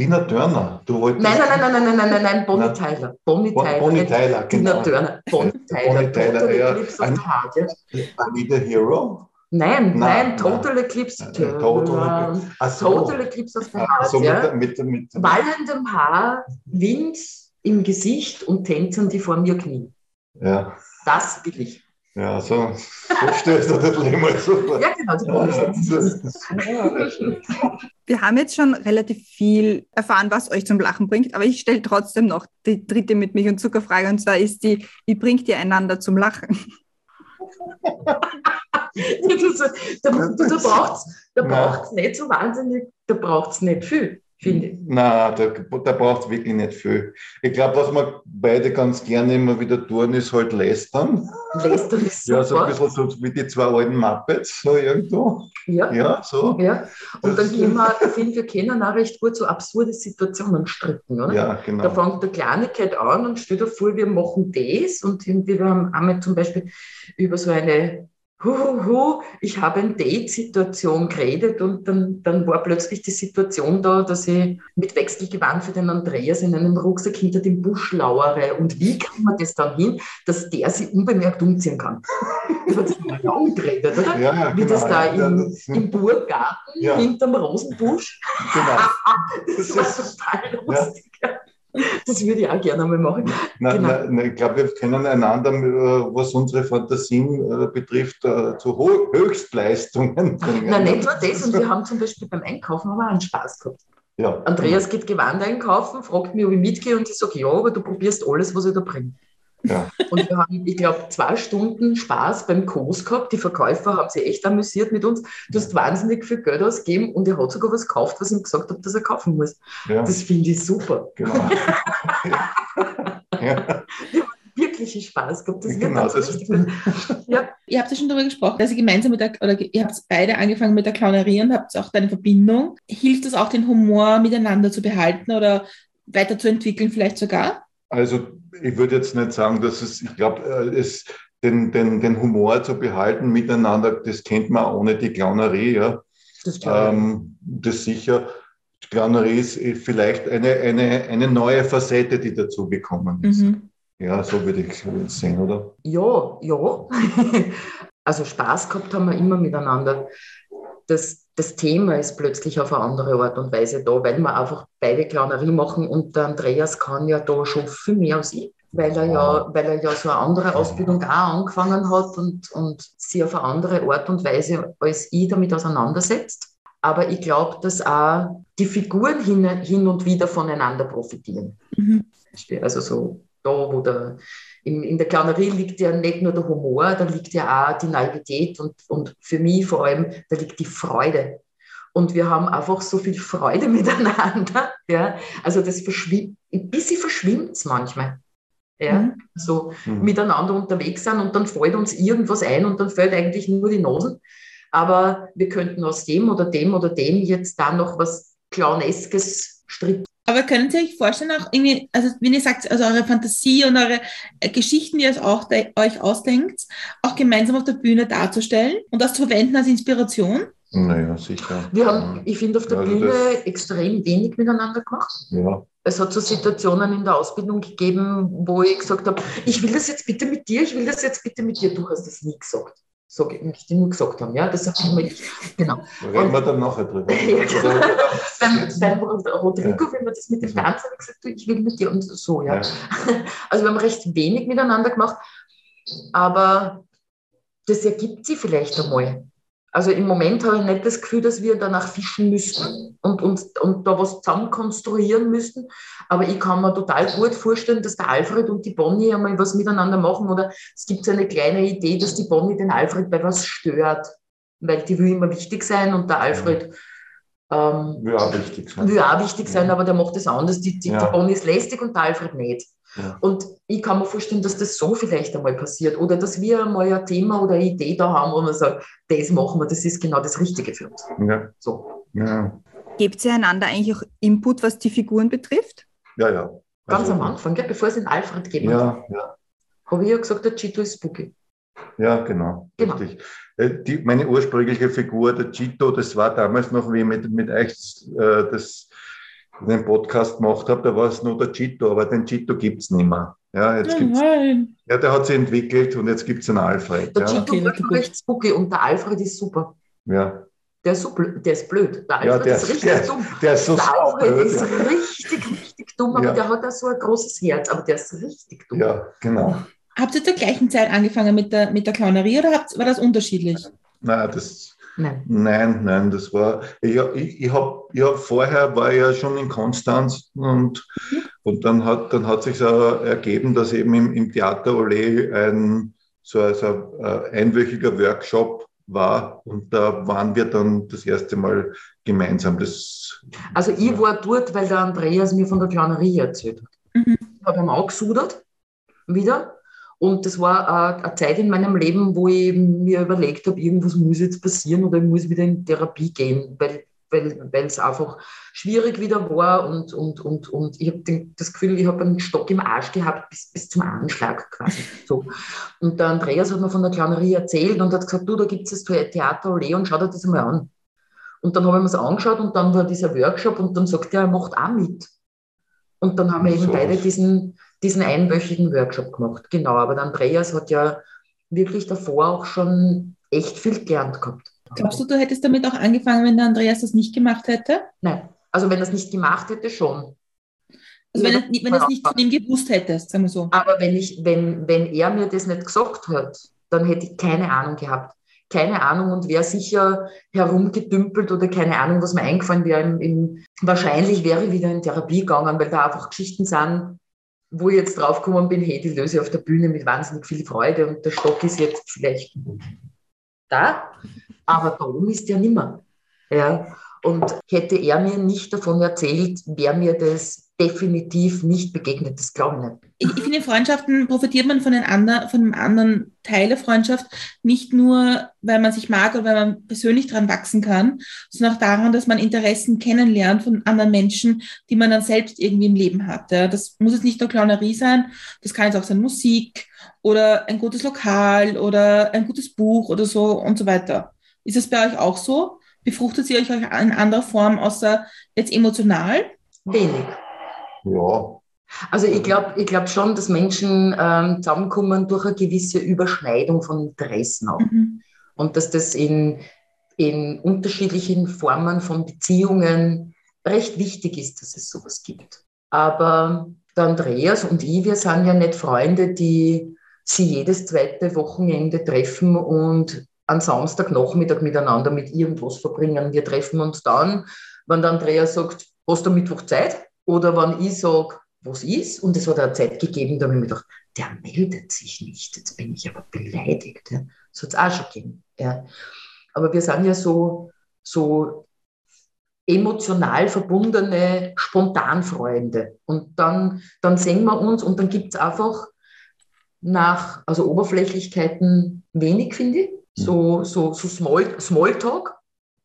Tina Turner, du wolltest. Nein, nein, nein, nein, nein, nein, nein, nein, Bonnie Nein. Tyler. Bonnie Bon- Tyler. Bonnie Tyler, Tina genau. Turner. Bonnie <laughs> Tyler. Bonnie Tyler, Total ja. Eclipse of Ein- the Heart, ja. Anita Hero? Nein, Nein, nein, Total Eclipse. Äh, Total Ach so. Total Eclipse of the Heart, So ja. mit, mit, mit, Wallendem Haar, Wind im Gesicht und Tänzern, die vor mir knien. ja, Das will ich. Ja, so, so stellst du das Leben mal so. Ja, genau. Wir haben jetzt schon relativ viel erfahren, was euch zum Lachen bringt, aber ich stelle trotzdem noch die dritte mit Milch und Zuckerfrage und zwar ist die, wie bringt ihr einander zum Lachen? <laughs> Da da braucht es da braucht's nicht so wahnsinnig, da braucht es nicht viel, finde ich. Nein, da, da braucht es wirklich nicht viel. Ich glaube, was wir beide ganz gerne immer wieder tun, ist halt lästern. Lästern ist Ja, so ein super. bisschen so wie die zwei alten Muppets, so irgendwo. Ja, Ja, so. ja. Und dann können wir, ich finde, wir können auch recht gut so absurde Situationen stricken, oder? Ja, Da genau. fängt der Kleinigkeit an und stell dir vor, wir machen das und irgendwie, wir haben einmal zum Beispiel über so eine hu, hu, hu, ich habe eine Date-Situation geredet und dann, dann war plötzlich die Situation da, dass ich mit Wechselgewand für den Andreas in einem Rucksack hinter dem Busch lauere. Und wie kann man das dann hin, dass der sich unbemerkt umziehen kann? <laughs> Das haben wir lang geredet, oder? Ja, ja, Wie das genau, da ja, im, das- im Burggarten hinterm Rosenbusch Genau. <laughs> das Das war ist- total lustig. Das würde ich auch gerne einmal machen. Na, Genau. na, na, ich glaube, wir können einander, äh, was unsere Fantasien äh, betrifft, äh, zu Ho Höchstleistungen bringen. Nein, nicht nur das. Und wir haben zum Beispiel beim Einkaufen haben wir einen Spaß gehabt. Ja. Andreas geht Gewand einkaufen, fragt mich, ob ich mitgehe und ich sage, ja, aber du probierst alles, was ich da bringe. Ja. Und wir haben, ich glaube, zwei Stunden Spaß beim Kurs gehabt. Die Verkäufer haben sich echt amüsiert mit uns. Du hast wahnsinnig viel Geld ausgegeben und er hat sogar was gekauft, was ich ihm gesagt habe, dass er kaufen muss. Ja, Das finde ich super. genau. <laughs> ja, Wirklich Spaß gehabt. Das Genau, das-. Ja, Ihr habt ja schon darüber gesprochen, dass ihr gemeinsam mit der, oder ihr habt beide angefangen mit der Clownerie und habt auch eine Verbindung. Hilft das auch, den Humor miteinander zu behalten oder weiterzuentwickeln vielleicht sogar? Also ich würde jetzt nicht sagen, dass es, ich glaube, es den, den, den Humor zu behalten miteinander, das kennt man ohne die Clownerie, ja. das. Ähm, das sicher. Clownerie ist vielleicht eine, eine, eine neue Facette, die dazugekommen ist. Mhm. Ja, so würde ich es sehen, oder? Ja, ja. <laughs> Also Spaß gehabt haben wir immer miteinander. Das, das Thema ist plötzlich auf eine andere Art und Weise da, weil wir einfach beide Clownerie machen und der Andreas kann ja da schon viel mehr als ich, weil er ja, weil er ja so eine andere Ausbildung auch angefangen hat und, und sich auf eine andere Art und Weise als ich damit auseinandersetzt. Aber ich glaube, dass auch die Figuren hin, hin und wieder voneinander profitieren. Mhm. Also so da, wo der, in, in der Clownerie liegt ja nicht nur der Humor, da liegt ja auch die Naivität und, und für mich vor allem, da liegt die Freude. Und wir haben einfach so viel Freude <laughs> miteinander. Ja? Also das verschwimmt, ein bisschen verschwimmt es manchmal. Ja? Mhm. So Mhm. miteinander unterwegs sind und dann fällt uns irgendwas ein und dann fällt eigentlich nur die Nosen. Aber wir könnten aus dem oder dem oder dem jetzt da noch was Clowneskes stricken. Aber können Sie euch vorstellen, auch irgendwie, also wenn ihr sagt, also eure Fantasie und eure äh, Geschichten, die ihr es auch de- euch ausdenkt, auch gemeinsam auf der Bühne darzustellen und das zu verwenden als Inspiration? Naja, sicher. Wir haben, ich finde, auf der Also Bühne extrem wenig miteinander gemacht. Ja, Es hat so Situationen in der Ausbildung gegeben, wo ich gesagt habe, ich will das jetzt bitte mit dir, ich will das jetzt bitte mit dir. Du hast das nie gesagt. So, ich nur gesagt haben, ja, das ich immer ich. Genau. reden wir dann nachher drüber. <laughs> Ja, genau. <laughs> Beim, Rodrigo, wenn wir das mit dem Tanzen haben, gesagt, du, ich will mit dir und so, ja. Ja. <laughs> Also wir haben recht wenig miteinander gemacht, aber das ergibt sich vielleicht einmal. Also im Moment habe ich nicht das Gefühl, dass wir danach fischen müssten und, und, und da was zusammen konstruieren müssten. Aber ich kann mir total gut vorstellen, dass der Alfred und die Bonnie einmal was miteinander machen. Oder es gibt so eine kleine Idee, dass die Bonnie den Alfred bei was stört. Weil die will immer wichtig sein und der Alfred ähm, Will auch wichtig sein. will auch wichtig sein, aber der macht das anders. Die, die, Ja. die Bonnie ist lästig und der Alfred nicht. Ja. Und ich kann mir vorstellen, dass das so vielleicht einmal passiert oder dass wir einmal ein Thema oder eine Idee da haben, wo man sagt, das machen wir, das ist genau das Richtige für uns. Ja, So, ja, Gebt ihr einander eigentlich auch Input, was die Figuren betrifft? ja. ja. ganz Also, am Anfang, gell, bevor es den Alfred hat, Ja, ja, habe ich ja gesagt, der Chito ist spooky. ja, genau. Genau. Richtig. Äh, Die, meine ursprüngliche Figur, der Chito, das war damals noch, wie ich mit, mit euch äh, das, den Podcast gemacht habe, da war es nur der Chito, aber den Chito gibt es nicht mehr. Ja, jetzt gibt's, nein. ja, der hat sich entwickelt und jetzt gibt es einen Alfred. Der Ja, Chito Okay, gut. recht spooky und der Alfred ist super. ja. Der ist, so blöd, der ist blöd. Der Ja, Alfred der ist ist- richtig der- dumm. Der ist so der Alfred saublöd, ist ja. richtig, richtig dumm, aber Ja. der hat auch so ein großes Herz, aber der ist richtig dumm. ja, genau. Habt ihr zur gleichen Zeit angefangen mit der, mit der Clownerie oder habt, war das unterschiedlich? Nein, das, Nein. Nein, nein, das war, ich, ich, ich habe, ja, vorher war ich ja schon in Konstanz und, und dann hat, dann hat sich ergeben, dass eben im, im Theater Olé ein, so ein, so ein äh, einwöchiger Workshop war und da waren wir dann das erste Mal gemeinsam. Das, Also ich war dort, weil der Andreas mir von der Clownerie erzählt hat. Mhm. Ich habe ihm auch gesudert, wieder. Und das war äh, eine Zeit in meinem Leben, wo ich mir überlegt habe, irgendwas muss jetzt passieren oder ich muss wieder in Therapie gehen, weil weil weil es einfach schwierig wieder war und, und, und, und ich habe das Gefühl, ich habe einen Stock im Arsch gehabt bis, bis zum Anschlag quasi. So. Und der Andreas hat mir von der Clownerie erzählt und hat gesagt, du, da gibt es das Theater Olé und schau dir das mal an. Und dann habe ich mir das angeschaut und dann war dieser Workshop und dann sagt er, er macht auch mit. Und dann haben wir eben beide diesen, diesen einwöchigen Workshop gemacht. Genau, aber der Andreas hat ja wirklich davor auch schon echt viel gelernt gehabt. Glaubst du, du hättest damit auch angefangen, wenn der Andreas das nicht gemacht hätte? Nein, also wenn er es nicht gemacht hätte, schon. Also wenn, er, wenn du es nicht von ihm gewusst hättest, sagen wir so. Aber wenn, ich, wenn, wenn er mir das nicht gesagt hat, dann hätte ich keine Ahnung gehabt. Keine Ahnung und wäre sicher herumgedümpelt oder keine Ahnung, was mir eingefallen wäre. Im, im, wahrscheinlich wäre ich wieder in Therapie gegangen, weil da einfach Geschichten sind, wo ich jetzt draufgekommen bin, hey, die löse ich auf der Bühne mit wahnsinnig viel Freude und der Stock ist jetzt vielleicht da, aber da oben ist der nimmer. Ja. Und hätte er mir nicht davon erzählt, wäre mir das definitiv nicht begegnet. Das glaube ich nicht. Ich, ich finde, in Freundschaften profitiert man von, den anderen, von einem anderen Teil der Freundschaft, nicht nur, weil man sich mag oder weil man persönlich dran wachsen kann, sondern auch daran, dass man Interessen kennenlernt von anderen Menschen, die man dann selbst irgendwie im Leben hat. Ja. Das muss jetzt nicht nur Clownerie sein, das kann jetzt auch sein Musik oder ein gutes Lokal oder ein gutes Buch oder so und so weiter. Ist es bei euch auch so? Befruchtet sie euch in anderer Form außer jetzt emotional? Wenig. Ja, Also ich glaube ich glaub schon, dass Menschen ähm, zusammenkommen durch eine gewisse Überschneidung von Interessen auch. Mhm. Und dass das in, in unterschiedlichen Formen von Beziehungen recht wichtig ist, dass es sowas gibt. Aber der Andreas und ich, wir sind ja nicht Freunde, die sie jedes zweite Wochenende treffen und am Samstagnachmittag miteinander mit irgendwas verbringen. Wir treffen uns dann, wenn der Andreas sagt, hast du Mittwoch Zeit? Oder wenn ich sage, was ist? Und es hat eine Zeit gegeben, da habe ich mir gedacht, der meldet sich nicht. Jetzt bin ich aber beleidigt. Ja. Das hat es auch schon gegeben. Ja. Aber wir sind ja so, so emotional verbundene Spontanfreunde. Und dann, dann sehen wir uns und dann gibt es einfach nach, also Oberflächlichkeiten wenig, finde ich. So, so, so Small, Smalltalk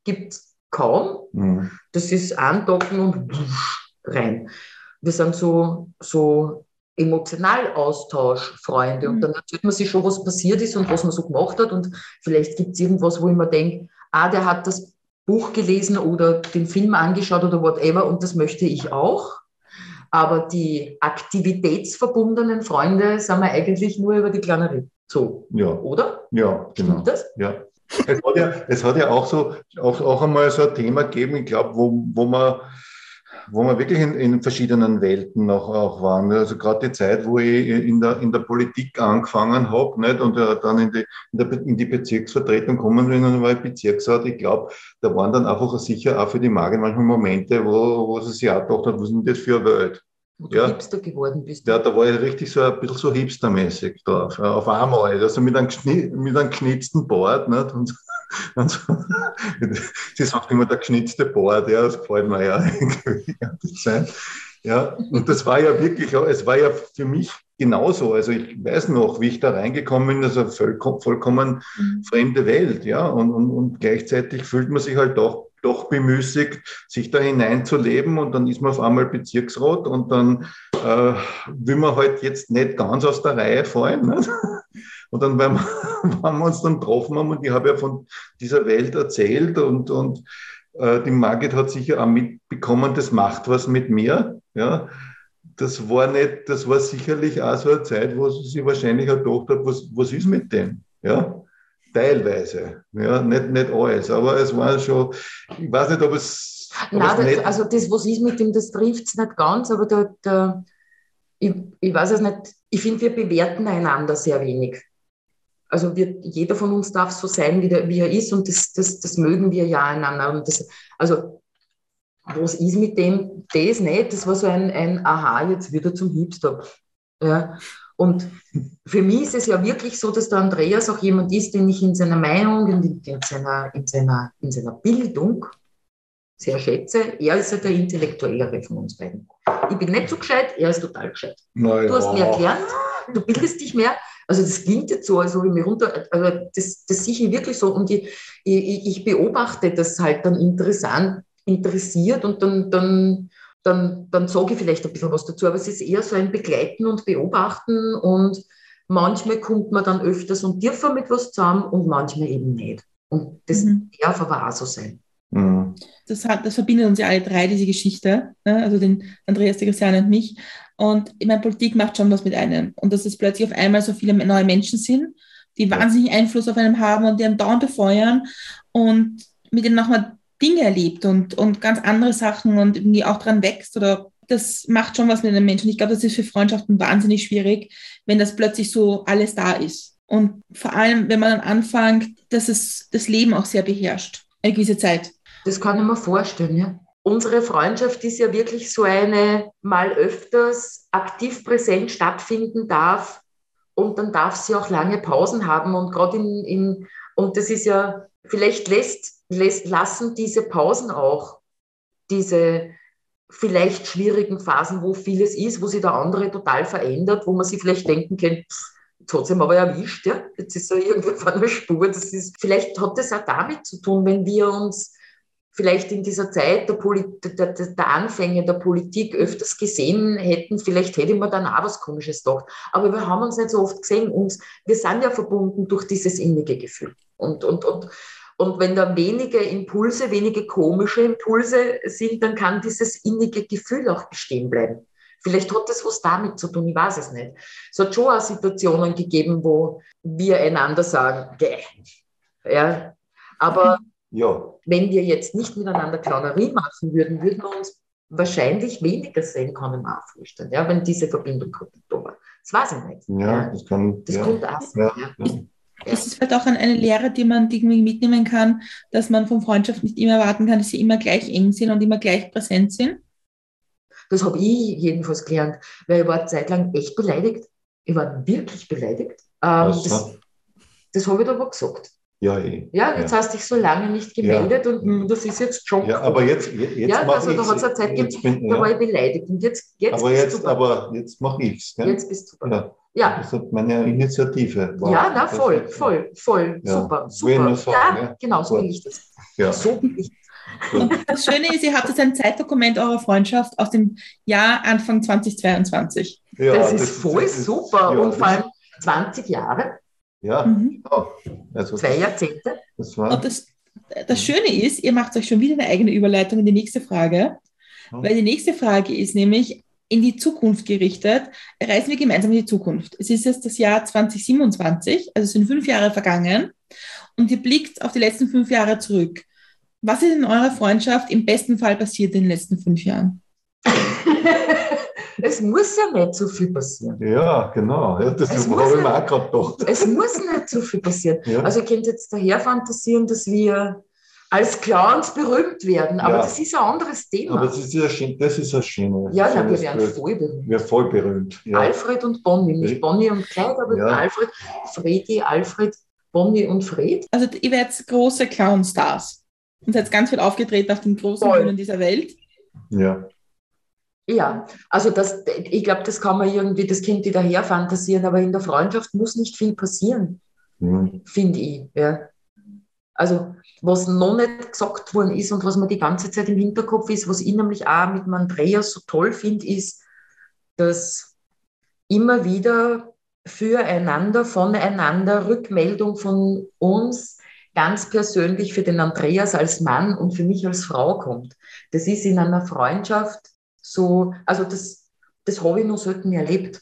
gibt es kaum. Mhm. Das ist andocken und rein. Wir sind so, so Emotionalaustauschfreunde und Mhm. dann erzählt man sich schon, was passiert ist und was man so gemacht hat und vielleicht gibt es irgendwas, wo ich mir denke, ah, der hat das Buch gelesen oder den Film angeschaut oder whatever und das möchte ich auch. Aber die aktivitätsverbundenen Freunde sind wir eigentlich nur über die Kleinerie. So, ja, oder? ja, genau. Stimmt das? Ja. Es hat ja, es hat ja auch so auch, auch einmal so ein Thema gegeben, ich glaube, wo, wo man wo wir wirklich in, in verschiedenen Welten auch, auch waren. Also gerade die Zeit, wo ich in der, in der Politik angefangen habe nicht? und äh, dann in die, in, der, in die Bezirksvertretung kommen bin, dann war ich Bezirksrat. Ich glaube, da waren dann einfach sicher auch für die Magen manchmal Momente, wo, wo sie sich auch gedacht hat, was ist denn das für eine Welt? Wo du Ja. Hipster geworden bist. Ja, da war ich richtig so ein bisschen so hipstermäßig drauf. Auf einmal, also mit einem, mit einem geschnitzten Bart. Nicht? Und, <laughs> und. <laughs> Sie sagt immer der geschnitzte Bart, ja, das gefällt mir ja die ganze Zeit. Ja, und das war ja wirklich, es war ja für mich genauso. Also ich weiß noch, wie ich da reingekommen bin, das ist eine vollko- vollkommen Mhm. fremde Welt, ja. Und, und, und gleichzeitig fühlt man sich halt doch, doch bemüßigt, sich da hineinzuleben und dann ist man auf einmal Bezirksrat und dann äh, will man halt jetzt nicht ganz aus der Reihe fallen. Nicht? <laughs> Und dann, wenn wir, <laughs> wenn wir uns dann getroffen haben und ich habe ja von dieser Welt erzählt und, und äh, die Margit hat sicher auch mitbekommen, das macht was mit mir. Ja, das war nicht, das war sicherlich auch so eine Zeit, wo sie wahrscheinlich auch gedacht hat, was, was ist mit dem? Ja, teilweise. Ja, nicht, nicht alles, aber es war schon, ich weiß nicht, ob es. ob Nein, es das, also das, was ist mit dem, das trifft es nicht ganz, aber der, der, ich, ich weiß es nicht, ich finde, wir bewerten einander sehr wenig. Also wir, jeder von uns darf so sein, wie, der, wie er ist und das, das, das mögen wir ja einander. Und das, also was ist mit dem, das nicht, das war so ein, ein Aha, jetzt wieder zum Hipster. Ja. Und für mich ist es ja wirklich so, dass der Andreas auch jemand ist, den ich in seiner Meinung, in, in, seiner, in, seiner, in seiner Bildung sehr schätze. Er ist ja der Intellektuellere von uns beiden. Ich bin nicht so gescheit, er ist total gescheit. Naja. Du hast mehr gelernt, du bildest dich mehr. Also das klingt jetzt so, als ob ich mir runter, also das, das sehe ich wirklich so. Und ich, ich, ich beobachte das halt dann interessant, interessiert und dann, dann, dann, dann sage ich vielleicht ein bisschen was dazu. Aber es ist eher so ein Begleiten und Beobachten und manchmal kommt man dann öfters und tiefer mit was zusammen und manchmal eben nicht. Und das Mhm. darf aber auch so sein. Mhm. Das, hat, das verbindet uns ja alle drei, diese Geschichte, ne? also den Andreas, die Christiane und mich. Und ich meine, Politik macht schon was mit einem. Und dass es plötzlich auf einmal so viele neue Menschen sind, die wahnsinnig Einfluss auf einen haben und die einen dauernd befeuern und mit denen nochmal Dinge erlebt und, und ganz andere Sachen und irgendwie auch dran wächst oder das macht schon was mit einem Menschen. Ich glaube, das ist für Freundschaften wahnsinnig schwierig, wenn das plötzlich so alles da ist. Und vor allem, wenn man dann anfängt, dass es das Leben auch sehr beherrscht, eine gewisse Zeit. Das kann ich mir vorstellen, ja. unsere Freundschaft ist ja wirklich so eine mal öfters aktiv präsent stattfinden darf und dann darf sie auch lange Pausen haben und gerade in, in, und das ist ja, vielleicht lässt, lässt, lassen diese Pausen auch diese vielleicht schwierigen Phasen, wo vieles ist, wo sich der andere total verändert, wo man sich vielleicht denken kann, jetzt hat ihm aber erwischt, ja? jetzt ist er <laughs> irgendwie auf einer Spur. Das ist, vielleicht hat das auch damit zu tun, wenn wir uns vielleicht in dieser Zeit der, Polit der, der, Anfänge der Politik öfters gesehen hätten, vielleicht hätte man dann auch was Komisches gedacht. Aber wir haben uns nicht so oft gesehen. Uns, wir sind ja verbunden durch dieses innige Gefühl. Und, und, und, und wenn da wenige Impulse, wenige komische Impulse sind, dann kann dieses innige Gefühl auch bestehen bleiben. Vielleicht hat das was damit zu tun, ich weiß es nicht. Es hat schon auch Situationen gegeben, wo wir einander sagen, gäh. Ja, aber ja. wenn wir jetzt nicht miteinander Clownerie machen würden, würden wir uns wahrscheinlich weniger sehen, mir auch vorstellen, ja, wenn diese Verbindung da war. Das weiß ich nicht. Ja, das kann. Das ja. kommt auch. Ja. Ja. Es ist vielleicht auch eine Lehre, die man irgendwie mitnehmen kann, dass man von Freundschaft nicht immer erwarten kann, dass sie immer gleich eng sind und immer gleich präsent sind. Das habe ich jedenfalls gelernt, weil ich war eine Zeit lang echt beleidigt. Ich war wirklich beleidigt. Ähm, das, das habe ich aber gesagt. Ja, eh. Ja, jetzt ja. hast du dich so lange nicht gemeldet ja. und das ist jetzt schon. Ja, aber jetzt, jetzt Ja, also da hat es eine Zeit gegeben, da war ich beleidigt. Und jetzt, jetzt aber jetzt, du aber jetzt mache ich es. Jetzt bist du. Ja. ja. Das hat meine Initiative. Wow. Ja, na, voll, voll, voll. Super, super. Sagen, ja, genau, so will ich das. Ja. So will ich <laughs> das Schöne ist, ihr habt jetzt ein Zeitdokument eurer Freundschaft aus dem Jahr Anfang 2022. Ja, das ist das voll ist, super. Ja, und vor allem 20 Jahre. Ja, mhm. genau. Also Zwei Jahrzehnte. Das war und das, das Schöne ist, ihr macht euch schon wieder eine eigene Überleitung in die nächste Frage. Mhm. Weil die nächste Frage ist nämlich in die Zukunft gerichtet. Reisen wir gemeinsam in die Zukunft. Es ist jetzt das Jahr 2027, also es sind fünf Jahre vergangen. Und ihr blickt auf die letzten fünf Jahre zurück. Was ist in eurer Freundschaft im besten Fall passiert in den letzten fünf Jahren? <laughs> es muss ja nicht so viel passieren. Ja, genau. Ja, das habe ich mir auch gerade gedacht. Es muss nicht so viel passieren. Ja. Also ich könnte jetzt daher fantasieren, dass wir als Clowns berühmt werden, aber ja. das ist ein anderes Thema. Aber das ist ja schön, das ist ein schönes. Ja, nein, wir werden voll berühmt. Wir voll berühmt. Ja. Alfred und Bonnie, nicht Bonnie und Clyde, aber Alfred, Fredi, Alfred, Bonnie und Fred. Also ihr werdet große Clownstars und seid ganz viel aufgetreten auf den großen Bühnen dieser Welt. Ja. Ja, also das, ich glaube, das kann man irgendwie, das Kind daher fantasieren, aber in der Freundschaft muss nicht viel passieren, mhm. finde ich. Ja. Also was noch nicht gesagt worden ist und was mir die ganze Zeit im Hinterkopf ist, was ich nämlich auch mit dem Andreas so toll finde, ist, dass immer wieder füreinander, voneinander Rückmeldung von uns ganz persönlich für den Andreas als Mann und für mich als Frau kommt. Das ist in einer Freundschaft so, also das, das habe ich noch selten erlebt,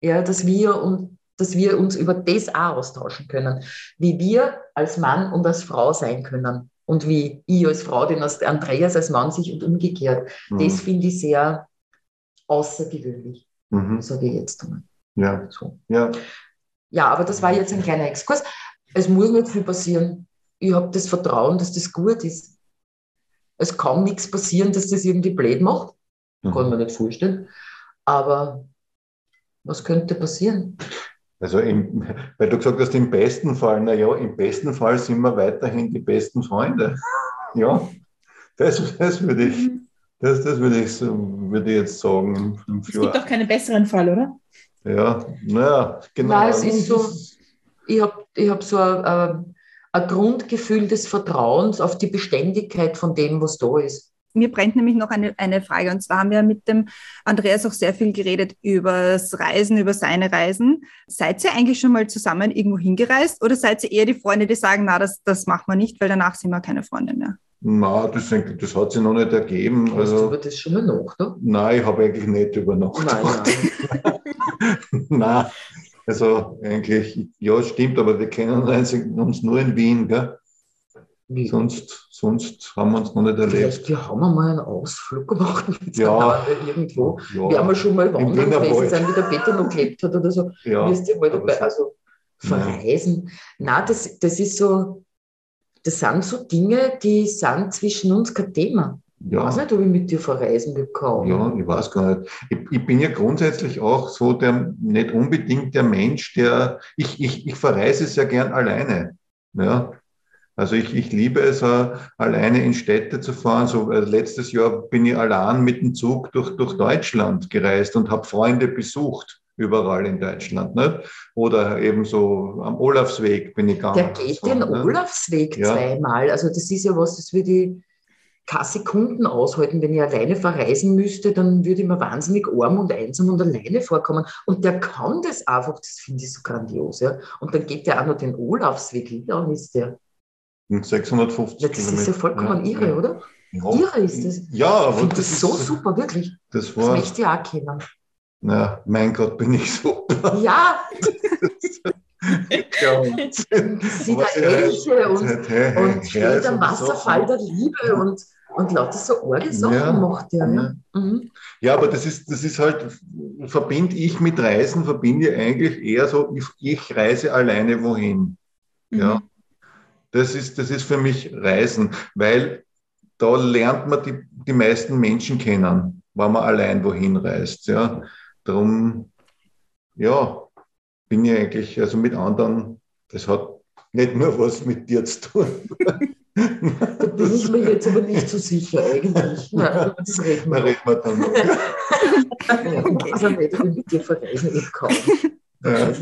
ja, dass wir und dass wir uns über das auch austauschen können, wie wir als Mann und als Frau sein können und wie ich als Frau den Andreas als Mann sich und umgekehrt. Mhm. Das finde ich sehr außergewöhnlich, mhm. sage ich jetzt einmal. Ja. So. ja. Ja, aber das war jetzt ein kleiner Exkurs. Es muss nicht viel passieren ich habe das Vertrauen, dass das gut ist. Es kann nichts passieren, dass das irgendwie blöd macht. Mhm. Kann man nicht vorstellen. Aber was könnte passieren? Also, im, weil du gesagt hast, im besten Fall, naja, im besten Fall sind wir weiterhin die besten Freunde. Ja, das, das würde ich, das, das würde ich, würde ich jetzt sagen. es gibt doch keinen besseren Fall, oder? Ja, naja, genau. Nein, es ist so, ich habe ich hab so ein, ein Grundgefühl des Vertrauens auf die Beständigkeit von dem, was da ist. Mir brennt nämlich noch eine, eine Frage. Und zwar haben wir mit dem Andreas auch sehr viel geredet über das Reisen, über seine Reisen. Seid ihr eigentlich schon mal zusammen irgendwo hingereist oder seid ihr eher die Freunde, die sagen, na, das, das machen wir nicht, weil danach sind wir keine Freunde mehr? Na, das, das hat sich noch nicht ergeben. Hast also, du über das schon mal nachgedacht? Nein, ich habe eigentlich nicht über Nein, nein. <laughs> nein, also eigentlich, ja, stimmt, aber wir kennen uns nur in Wien, gell? Wie? Sonst, sonst haben wir uns noch nicht erlebt. Vielleicht, wir haben mal einen Ausflug gemacht ja, irgendwo. Ja. Wir haben schon mal wandern gewesen sein, wie der Peter noch gelebt hat oder so. Ja, Wirst du mal dabei, also verreisen. Ja. Nein, das, das ist so, das sind so Dinge, die sind zwischen uns kein Thema. Ich weiß Ja, nicht, ob ich mit dir verreisen kann. ja, ich weiß gar nicht. Ich, ich bin ja grundsätzlich auch so der, nicht unbedingt der Mensch, der, ich, ich, ich verreise sehr gern alleine. Ja. Also ich, ich liebe es, äh, alleine in Städte zu fahren. So äh, letztes Jahr bin ich allein mit dem Zug durch, durch Deutschland gereist und habe Freunde besucht, überall in Deutschland. Nicht? Oder eben so am Olafsweg bin ich gegangen. Der geht so, den ne? Olafsweg Ja. zweimal. Also das ist ja was, das würde ich keine Sekunden aushalten. Wenn ich alleine verreisen müsste, dann würde ich mir wahnsinnig arm und einsam und alleine vorkommen. Und der kann das einfach, das finde ich so grandios. Ja. Und dann geht der auch noch den Olafsweg. Wie lang ist der? Mit 650 Ja, das ist ja Kilometer. vollkommen Ja, irre, oder? Ja, Irre ist das. Ja, aber das, das so ist, super, wirklich. Das Das war, möchte ich auch kennen. na, mein Gott, bin ich super. Ja, <laughs> Ja, sie der Elche und, Hey, hey, und steht am. Wasserfall der Liebe und, und lauter so arge Sachen Ja. macht der. Ja. Mhm. Ja, aber das ist, das ist halt, verbinde ich mit Reisen, verbinde ich eigentlich eher so, ich, ich reise alleine wohin. Ja. Das ist, das ist für mich Reisen, weil da lernt man die, die meisten Menschen kennen, wenn man allein wohin reist. Ja. Darum, ja, bin ich eigentlich, also mit anderen, das hat nicht nur was mit dir zu tun. <laughs> Da bin ich mir jetzt aber nicht so sicher eigentlich. Ja, das reden Da wir. reden wir dann noch. Ich weiß auch nicht, ich mit dir verreisen ich kann. Ja.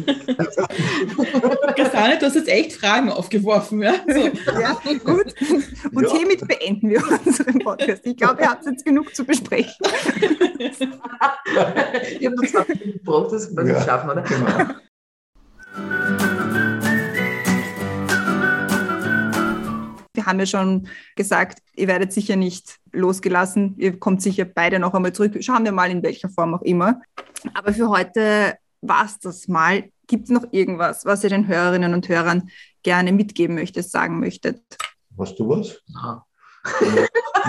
Christiane, du hast jetzt echt Fragen aufgeworfen. Ja? So. Ja, gut. Und Ja. hiermit beenden wir unseren Podcast. Ich glaube, ihr habt jetzt genug zu besprechen. <laughs> Ich habe nur zwei Minuten gebraucht, das wir Ja. schaffen, oder? Genau. Wir haben ja schon gesagt, ihr werdet sicher nicht losgelassen. Ihr kommt sicher beide noch einmal zurück. Schauen wir mal, in welcher Form auch immer. Aber für heute war es das mal. Gibt es noch irgendwas, was ihr den Hörerinnen und Hörern gerne mitgeben möchtet, sagen möchtet? Hast du was? Na.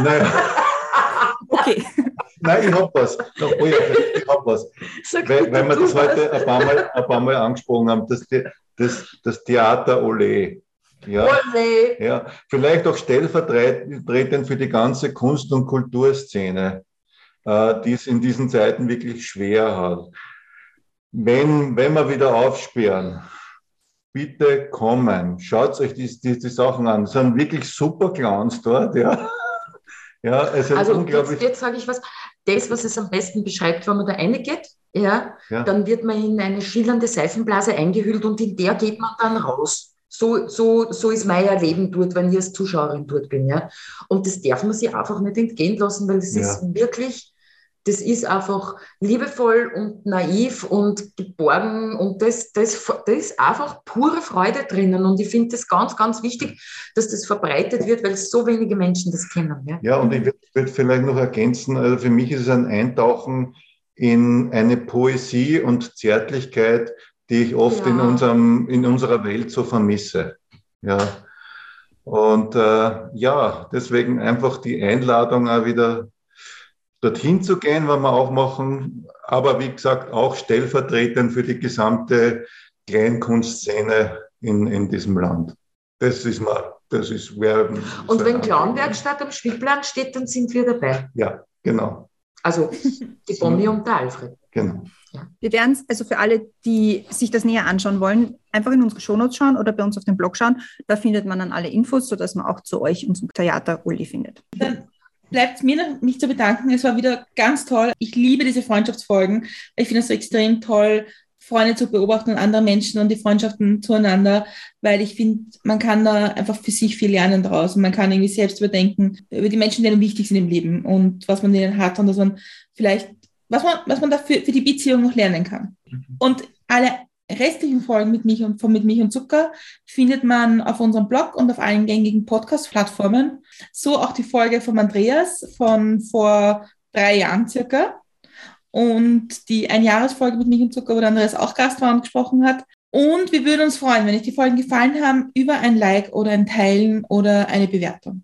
Nein, <laughs> Okay, nein ich hab was. Oh ja, ich hab was. Sag Weil, weil wir das heute ein paar Mal, ein paar Mal angesprochen haben, das, das, das Theater Ole. Ja, Ole. ja, vielleicht auch stellvertretend für die ganze Kunst- und Kulturszene, äh, die es in diesen Zeiten wirklich schwer hat. Wenn, wenn wir wieder aufsperren, bitte kommen, schaut euch die, die, die Sachen an. Es sind wirklich super Clowns dort, ja. <laughs> Ja, es ist Also unglaublich. jetzt, jetzt sage ich was. Das, was es am besten beschreibt, wenn man da reingeht, ja, Ja. dann wird man in eine schillernde Seifenblase eingehüllt und in der geht man dann raus. So, so, so ist mein Erleben dort, wenn ich als Zuschauerin dort bin. Ja. Und das darf man sich einfach nicht entgehen lassen, weil das Ja. ist wirklich, das ist einfach liebevoll und naiv und geborgen und das, das, das ist einfach pure Freude drinnen. Und ich finde das ganz, ganz wichtig, dass das verbreitet wird, weil so wenige Menschen das kennen. Ja. Ja, und ich würde würd vielleicht noch ergänzen, also für mich ist es ein Eintauchen in eine Poesie und Zärtlichkeit, die ich oft in, Ja. unserem, in unserer Welt so vermisse. Ja. Und äh, ja, deswegen einfach die Einladung auch wieder dorthin zu gehen, wenn wir auch machen, aber wie gesagt auch stellvertretend für die gesamte Kleinkunstszene in, in diesem Land. Das ist mal, das ist wär, Und wenn Clownwerkstatt am Spielplan steht, dann sind wir dabei. Ja, genau, Also die Bonnie und der Alfred. genau. wir werden es, also für alle, die sich das näher anschauen wollen, einfach in unsere Shownotes schauen oder bei uns auf dem Blog schauen. Da findet man dann alle Infos, sodass man auch zu euch und zum Theater Uli findet. Dann bleibt mir noch, mich zu bedanken. Es war wieder ganz toll. Ich liebe diese Freundschaftsfolgen. Ich finde es so extrem toll, Freunde zu beobachten und andere Menschen und die Freundschaften zueinander, weil ich finde, man kann da einfach für sich viel lernen draus und man kann irgendwie selbst überdenken über die Menschen, die einem wichtig sind im Leben und was man denen hat und dass man vielleicht, was man, was man dafür für die Beziehung noch lernen kann. Und alle restlichen Folgen mit mich und von mit mich und Zucker findet man auf unserem Blog und auf allen gängigen Podcast-Plattformen. So auch die Folge von Andreas von vor drei Jahren circa. Und die Einjahresfolge mit mich und Zucker, wo der Andreas auch Gast war und gesprochen hat. Und wir würden uns freuen, wenn euch die Folgen gefallen haben, über ein Like oder ein Teilen oder eine Bewertung.